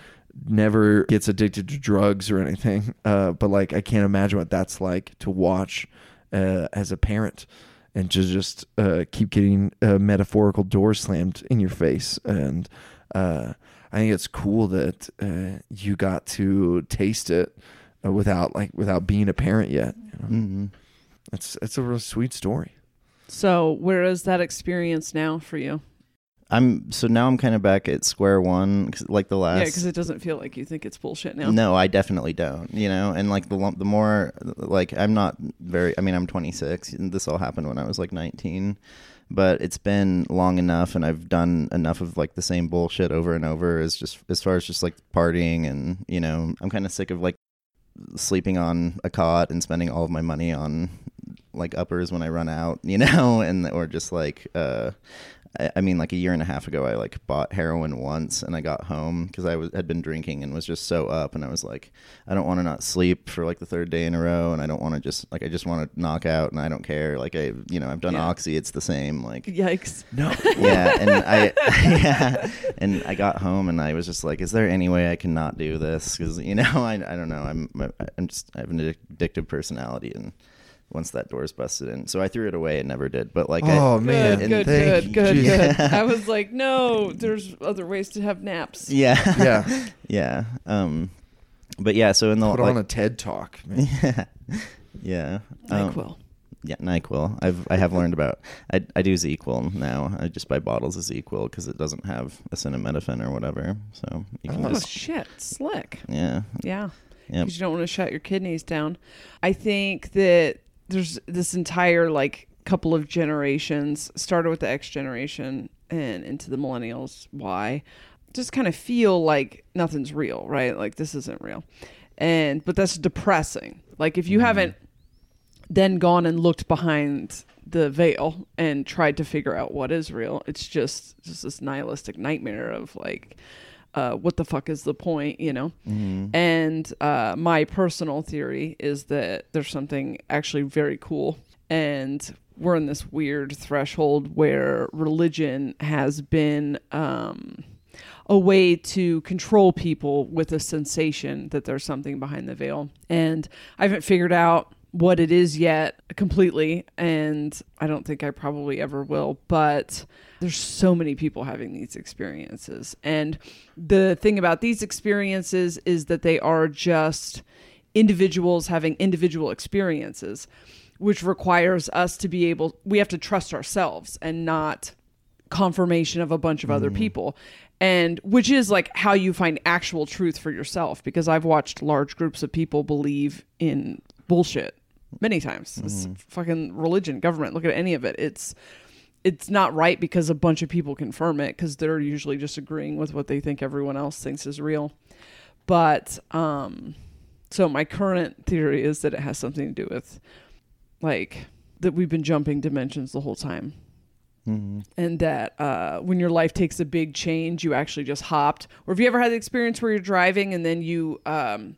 Speaker 6: never gets addicted to drugs or anything. Uh, but like I can't imagine what that's like to watch uh, as a parent and to just uh, keep getting uh, metaphorical doors slammed in your face. And uh, I think it's cool that uh, you got to taste it uh, without like without being a parent yet. You know?
Speaker 8: hmm
Speaker 6: It's it's a real sweet story.
Speaker 7: So, where is that experience now for you?
Speaker 8: I'm so now I'm kind of back at square one, 'cause, like the last.
Speaker 7: Yeah, because it doesn't feel like you think it's bullshit now.
Speaker 8: No, I definitely don't. You know, and like the the more like I'm not very. I mean, I'm 26. And this all happened when I was like 19, but it's been long enough, and I've done enough of like the same bullshit over and over. As just as far as just like partying, and you know, I'm kind of sick of like sleeping on a cot and spending all of my money on like uppers when I run out, *laughs* you know, and or just like uh I, I mean like a year and a half ago I like bought heroin once and I got home because I was had been drinking and was just so up and I was like I don't want to not sleep for like the third day in a row and I don't want to just like I just want to knock out and I don't care like I you know I've done
Speaker 7: Yeah.
Speaker 8: oxy it's the same like
Speaker 7: Yikes.
Speaker 6: No. *laughs*
Speaker 8: yeah and i *laughs* yeah and i got home and i was just like is there any way i can not do this because you know *laughs* I, I don't know i'm i'm just i have an addictive personality and once that door's busted in so i threw it away and never did but like
Speaker 6: Oh
Speaker 8: I,
Speaker 6: man,
Speaker 7: Good, good,
Speaker 6: thank
Speaker 7: good,
Speaker 6: you,
Speaker 7: good,
Speaker 6: Jesus.
Speaker 7: good. *laughs* I was like, no, there's other ways to have naps.
Speaker 8: yeah
Speaker 6: Yeah, *laughs*
Speaker 8: yeah um but yeah so in the
Speaker 6: put
Speaker 8: like,
Speaker 6: on a TED talk. Man. *laughs*
Speaker 8: yeah yeah um,
Speaker 7: NyQuil.
Speaker 8: Yeah, Nyquil. I've I have learned about. I I do ZzzQuil now. I just buy bottles of ZzzQuil because it doesn't have acetaminophen or whatever. So you can
Speaker 7: Oh
Speaker 8: just
Speaker 7: shit, slick.
Speaker 8: yeah
Speaker 7: Yeah.
Speaker 8: Yep.
Speaker 7: Because you don't want to shut your kidneys down. I think that there's this entire like couple of generations started with the X generation and into the millennials. Why? Just kind of feel like nothing's real, right? Like this isn't real. And but that's depressing. Like if you mm-hmm. haven't then gone and looked behind the veil and tried to figure out what is real, it's just just this nihilistic nightmare of like uh, what the fuck is the point, you know? And uh, my personal theory is that there's something actually very cool. And we're in this weird threshold where religion has been um, a way to control people with a sensation that there's something behind the veil. And I haven't figured out what it is yet completely and I don't think I probably ever will but there's so many people having these experiences. And the thing about these experiences is that they are just individuals having individual experiences which requires us to be able we have to trust ourselves and not confirmation of a bunch of other mm. people. And which is like how you find actual truth for yourself because i've watched large groups of people believe in bullshit many times. It's mm. fucking religion government look at any of it. It's it's not right because a bunch of people confirm it because they're usually just agreeing with what they think everyone else thinks is real but um so my current theory is that it has something to do with like that we've been jumping dimensions the whole time and that uh, when your life takes a big change, you actually just hopped. Or have you ever had the experience where you're driving and then you um,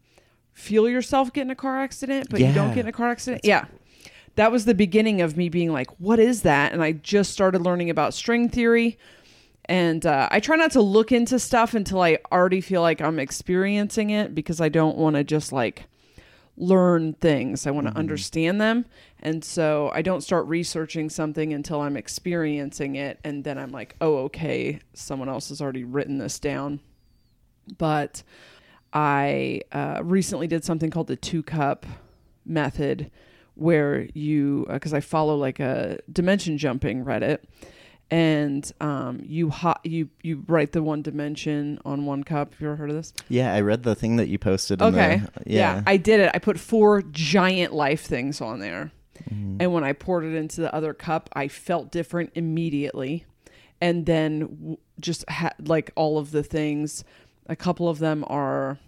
Speaker 7: feel yourself get in a car accident, but you don't get in a car accident? yeah. That was the beginning of me being like, what is that? And I just started learning about string theory. And uh, I try not to look into stuff until I already feel like I'm experiencing it because I don't want to just like learn things. I want to understand them. And so I don't start researching something until I'm experiencing it. And then I'm like, oh, okay, someone else has already written this down. But I uh, recently did something called the two cup method where you, because I follow like a dimension jumping Reddit. And um, you ho- you you write the one dimension on one cup. Have you ever heard of this?
Speaker 8: Yeah, I read the thing that you posted. in
Speaker 7: Okay.
Speaker 8: the-
Speaker 7: yeah. I did it. I put four giant life things on there. And when I poured it into the other cup, I felt different immediately. And then w- just had like all of the things, a couple of them are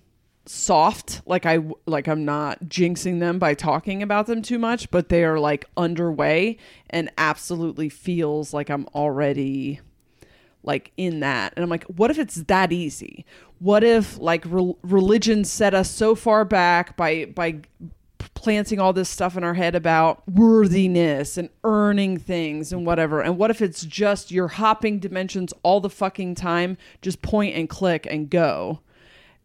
Speaker 7: soft like i like i'm not jinxing them by talking about them too much but they are like underway and absolutely feels like i'm already like in that. And i'm like what if it's that easy? What if like re- religion set us so far back by by planting all this stuff in our head about worthiness and earning things and whatever? And what if it's just you're hopping dimensions all the fucking time? Just point and click and go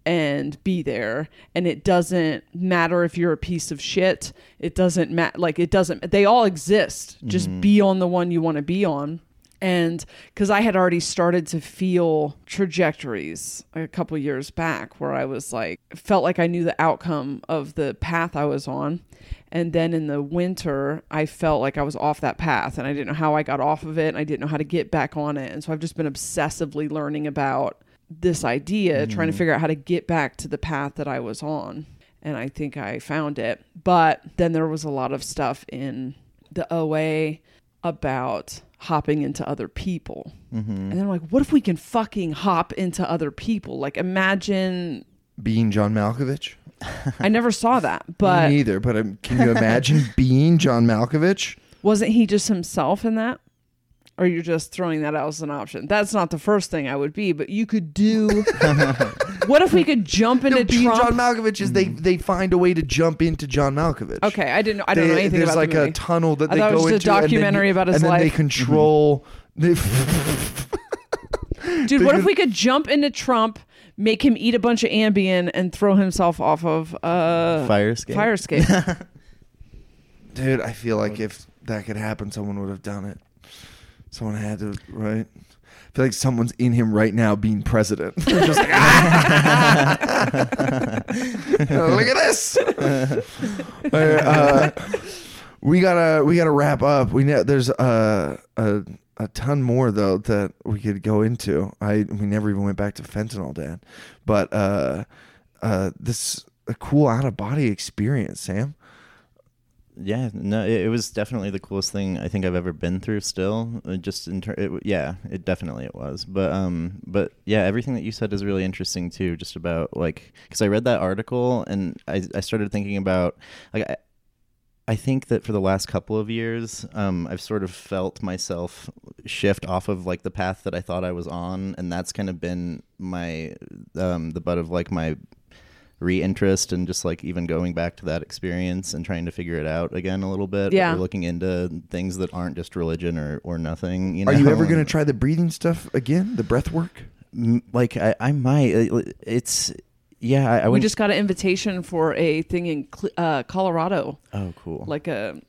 Speaker 7: and be there. And it doesn't matter if you're a piece of shit. It doesn't matter like it doesn't they all exist. Just mm-hmm. be on the one you want to be on. And because i had already started to feel trajectories a couple years back where i was like felt like i knew the outcome of the path i was on. And then in the winter i felt like i was off that path and i didn't know how i got off of it and i didn't know how to get back on it. And so i've just been obsessively learning about this idea, trying to figure out how to get back to the path that I was on. And I think I found it. But then there was a lot of stuff in the OA about hopping into other people. And then I'm like, what if we can fucking hop into other people? Like, imagine.
Speaker 6: Being John Malkovich. *laughs*
Speaker 7: I never saw that, *laughs* but
Speaker 6: Me neither, but um, can you imagine *laughs* being John Malkovich?
Speaker 7: wasn't he just himself in that? Or you're just throwing that out as an option? That's not the first thing I would be, but you could do. *laughs* what if we could jump into
Speaker 6: No, being
Speaker 7: Trump?
Speaker 6: John Malkovich is they they find a way to jump into John Malkovich.
Speaker 7: Okay, I didn't. I don't
Speaker 6: They-
Speaker 7: know anything
Speaker 6: There's
Speaker 7: about
Speaker 6: like
Speaker 7: the
Speaker 6: a tunnel that
Speaker 7: I
Speaker 6: they
Speaker 7: thought it
Speaker 6: go
Speaker 7: was
Speaker 6: into,
Speaker 7: a
Speaker 6: and then
Speaker 7: documentary about his
Speaker 6: and then they
Speaker 7: life.
Speaker 6: control. *laughs* *laughs* they-
Speaker 7: Dude, what if we could jump into Trump, make him eat a bunch of Ambien, and throw himself off of uh,
Speaker 8: Fire escape.
Speaker 7: Fire escape.
Speaker 6: Dude, I feel like if that could happen, someone would have done it. Someone had to, right? I feel like someone's in him right now being president. *laughs* Just like, "Ah!" *laughs* look at this. *laughs* Uh, we gotta we gotta wrap up. We know there's a, a a ton more though that we could go into. I we never even went back to fentanyl, Dad. But uh, uh, this a cool out of body experience, Sam.
Speaker 8: Yeah, no, it, it was definitely the coolest thing I think I've ever been through. Still, Uh, just in ter- it, yeah, it definitely it was. But um, but yeah, everything that you said is really interesting too. Just about like because I read that article and I I started thinking about like I, I think that for the last couple of years, um, I've sort of felt myself shift off of like the path that I thought I was on, and that's kind of been my um, the butt of like my reinterest and just like even going back to that experience and trying to figure it out again a little bit.
Speaker 7: Yeah.
Speaker 8: or looking into things that aren't just religion or or nothing. You know?
Speaker 6: Are you ever going *laughs* to try the breathing stuff again? The breath work?
Speaker 8: M- like I, I might. It's yeah. I, I
Speaker 7: we
Speaker 8: wouldn't-
Speaker 7: just got an invitation for a thing in uh, Colorado,
Speaker 8: oh cool.
Speaker 7: like a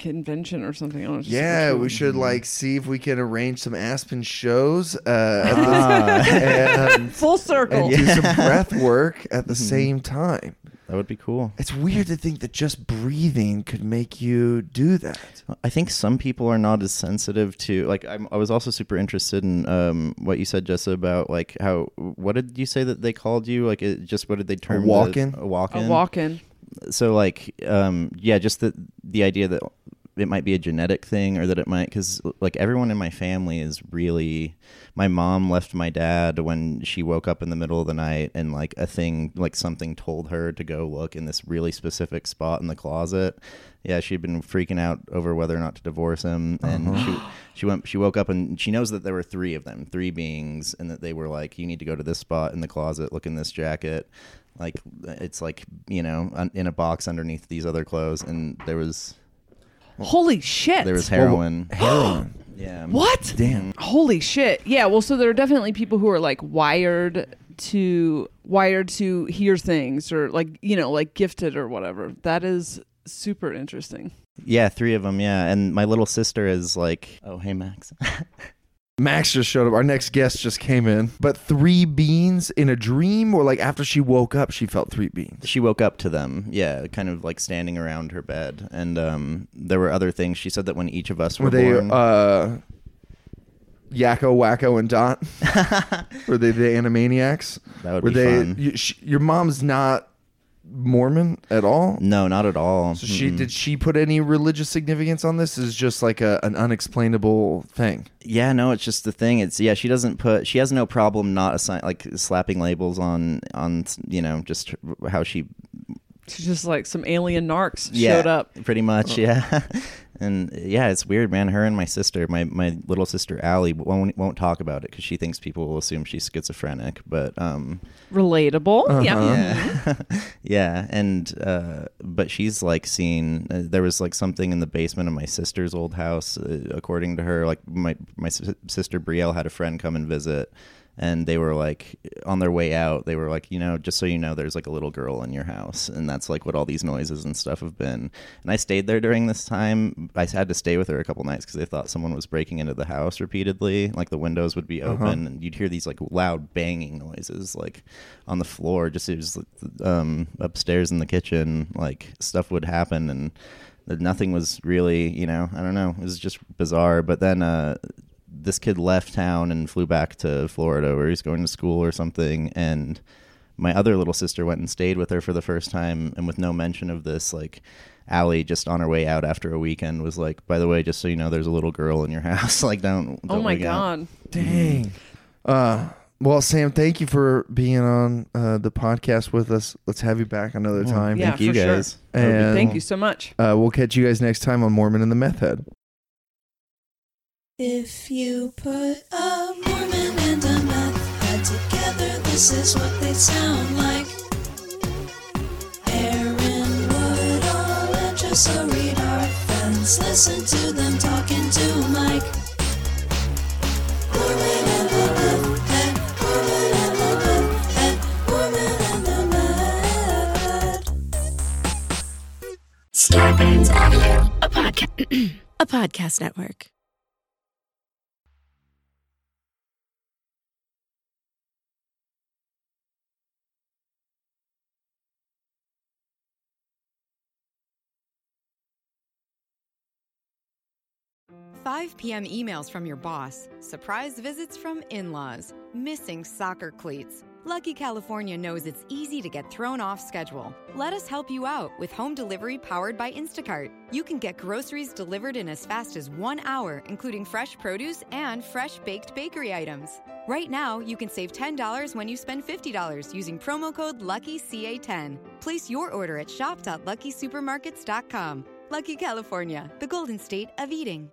Speaker 7: convention or something. I don't know,
Speaker 6: Yeah, we should like see if we can arrange some Aspen shows uh,
Speaker 8: Ah.
Speaker 6: the, and, *laughs*
Speaker 7: full circle.
Speaker 6: and do some breath work at the same time.
Speaker 8: that would be cool.
Speaker 6: It's weird to think that just breathing could make you do that.
Speaker 8: I think some people are not as sensitive to like. I'm, I was also super interested in um, what you said, Jessa, about like how. What did you say that they called you? Like, it, just what did they term the-
Speaker 6: walk-in?
Speaker 8: A walk-in.
Speaker 7: A walk-in.
Speaker 8: so like um yeah just the the idea that it might be a genetic thing or that it might because like everyone in my family is really my mom left my dad when she woke up in the middle of the night and like a thing like something told her to go look in this really specific spot in the closet. Yeah she'd been freaking out over whether or not to divorce him and uh-huh. she she went she woke up and she knows that there were three of them three beings and that they were like you need to go to this spot in the closet look in this jacket. Like it's like you know in a box underneath these other clothes and there was
Speaker 7: Holy shit!
Speaker 8: there was heroin *gasps*
Speaker 6: Heroin.
Speaker 8: yeah *gasps*
Speaker 7: what?
Speaker 6: Damn.
Speaker 7: Holy shit! Yeah. Well, so there are definitely people who are like wired to wired to hear things or like you know like gifted or whatever. That is super interesting.
Speaker 8: yeah three of them yeah and my little sister is like oh hey max *laughs*
Speaker 6: Max just showed up. Our next guest just came in. But three beans in a dream, or like after she woke up, she felt three beans.
Speaker 8: she woke up to them yeah kind of like standing around her bed and um there were other things she said that when each of us were,
Speaker 6: Were they
Speaker 8: born
Speaker 6: uh, Yakko, Wakko, and Dot? *laughs* Were they the Animaniacs?
Speaker 8: That would
Speaker 6: Were
Speaker 8: be
Speaker 6: they?
Speaker 8: fun.
Speaker 6: You, sh your mom's not Mormon at all.
Speaker 8: no not at all
Speaker 6: So she
Speaker 8: Mm-mm.
Speaker 6: did she put any religious significance on this? Is just like a, an unexplainable thing.
Speaker 8: Yeah, no, it's just the thing. It's yeah, she doesn't put. She has no problem not assign like slapping labels on on you know just how she
Speaker 7: She's just like some alien narcs
Speaker 8: yeah,
Speaker 7: showed up.
Speaker 8: pretty much. Oh. Yeah, *laughs* and yeah, it's weird, man. Her and my sister, my my little sister Allie, won't won't talk about it because she thinks people will assume she's schizophrenic. But um,
Speaker 7: Relatable. Yeah.
Speaker 8: yeah, *laughs* yeah, and uh, but she's like seen. Uh, there was like something in the basement of my sister's old house. Uh, according to her, like my my s- sister Brielle had a friend come and visit, and they were like on their way out. They were like, you know, just so you know, there's like a little girl in your house, and that's like what all these noises and stuff have been. And I stayed there during this time. I had to stay with her a couple nights because they thought someone was breaking into the house repeatedly. Like the windows would be open, and you'd hear these like loud banging noises, like on the floor. Just it was um, upstairs in the kitchen. Like stuff would happen, and nothing was really, you know, I don't know. It was just bizarre. But then uh, this kid left town and flew back to Florida where he's going to school or something. And my other little sister went and stayed with her for the first time. And with no mention of this, like, Allie just on her way out after a weekend was like, by the way, just so you know, there's a little girl in your *laughs* house. like, don't.
Speaker 7: Oh
Speaker 8: don't
Speaker 7: my
Speaker 8: wig out."
Speaker 7: god.
Speaker 6: Dang. Uh, well, Sam, thank you for being on uh, the podcast with us. Let's have you back another time.
Speaker 7: Yeah,
Speaker 8: Thank you
Speaker 7: for sure.
Speaker 8: guys.
Speaker 6: And
Speaker 7: Thank you so much.
Speaker 6: Uh, we'll catch you guys next time on Mormon and the Meth Head.
Speaker 5: If you put a Mormon and a meth head together, this is what they sound like. Aaron Woodall and Jessa Reid are friends. Listen to them talking to Mike. Mormon and the head, Mormon and the head, Mormon and the
Speaker 4: a podcast, *clears throat* a podcast network.
Speaker 10: Five p.m. emails from your boss, surprise visits from in laws, missing soccer cleats. Lucky California knows it's easy to get thrown off schedule. Let us help you out with home delivery powered by Instacart. You can get groceries delivered in as fast as one hour, including fresh produce and fresh baked bakery items. Right now, you can save $10 when you spend $50 using promo code LUCKYCA10. Place your order at shop.luckysupermarkets.com. Lucky California, the golden state of eating.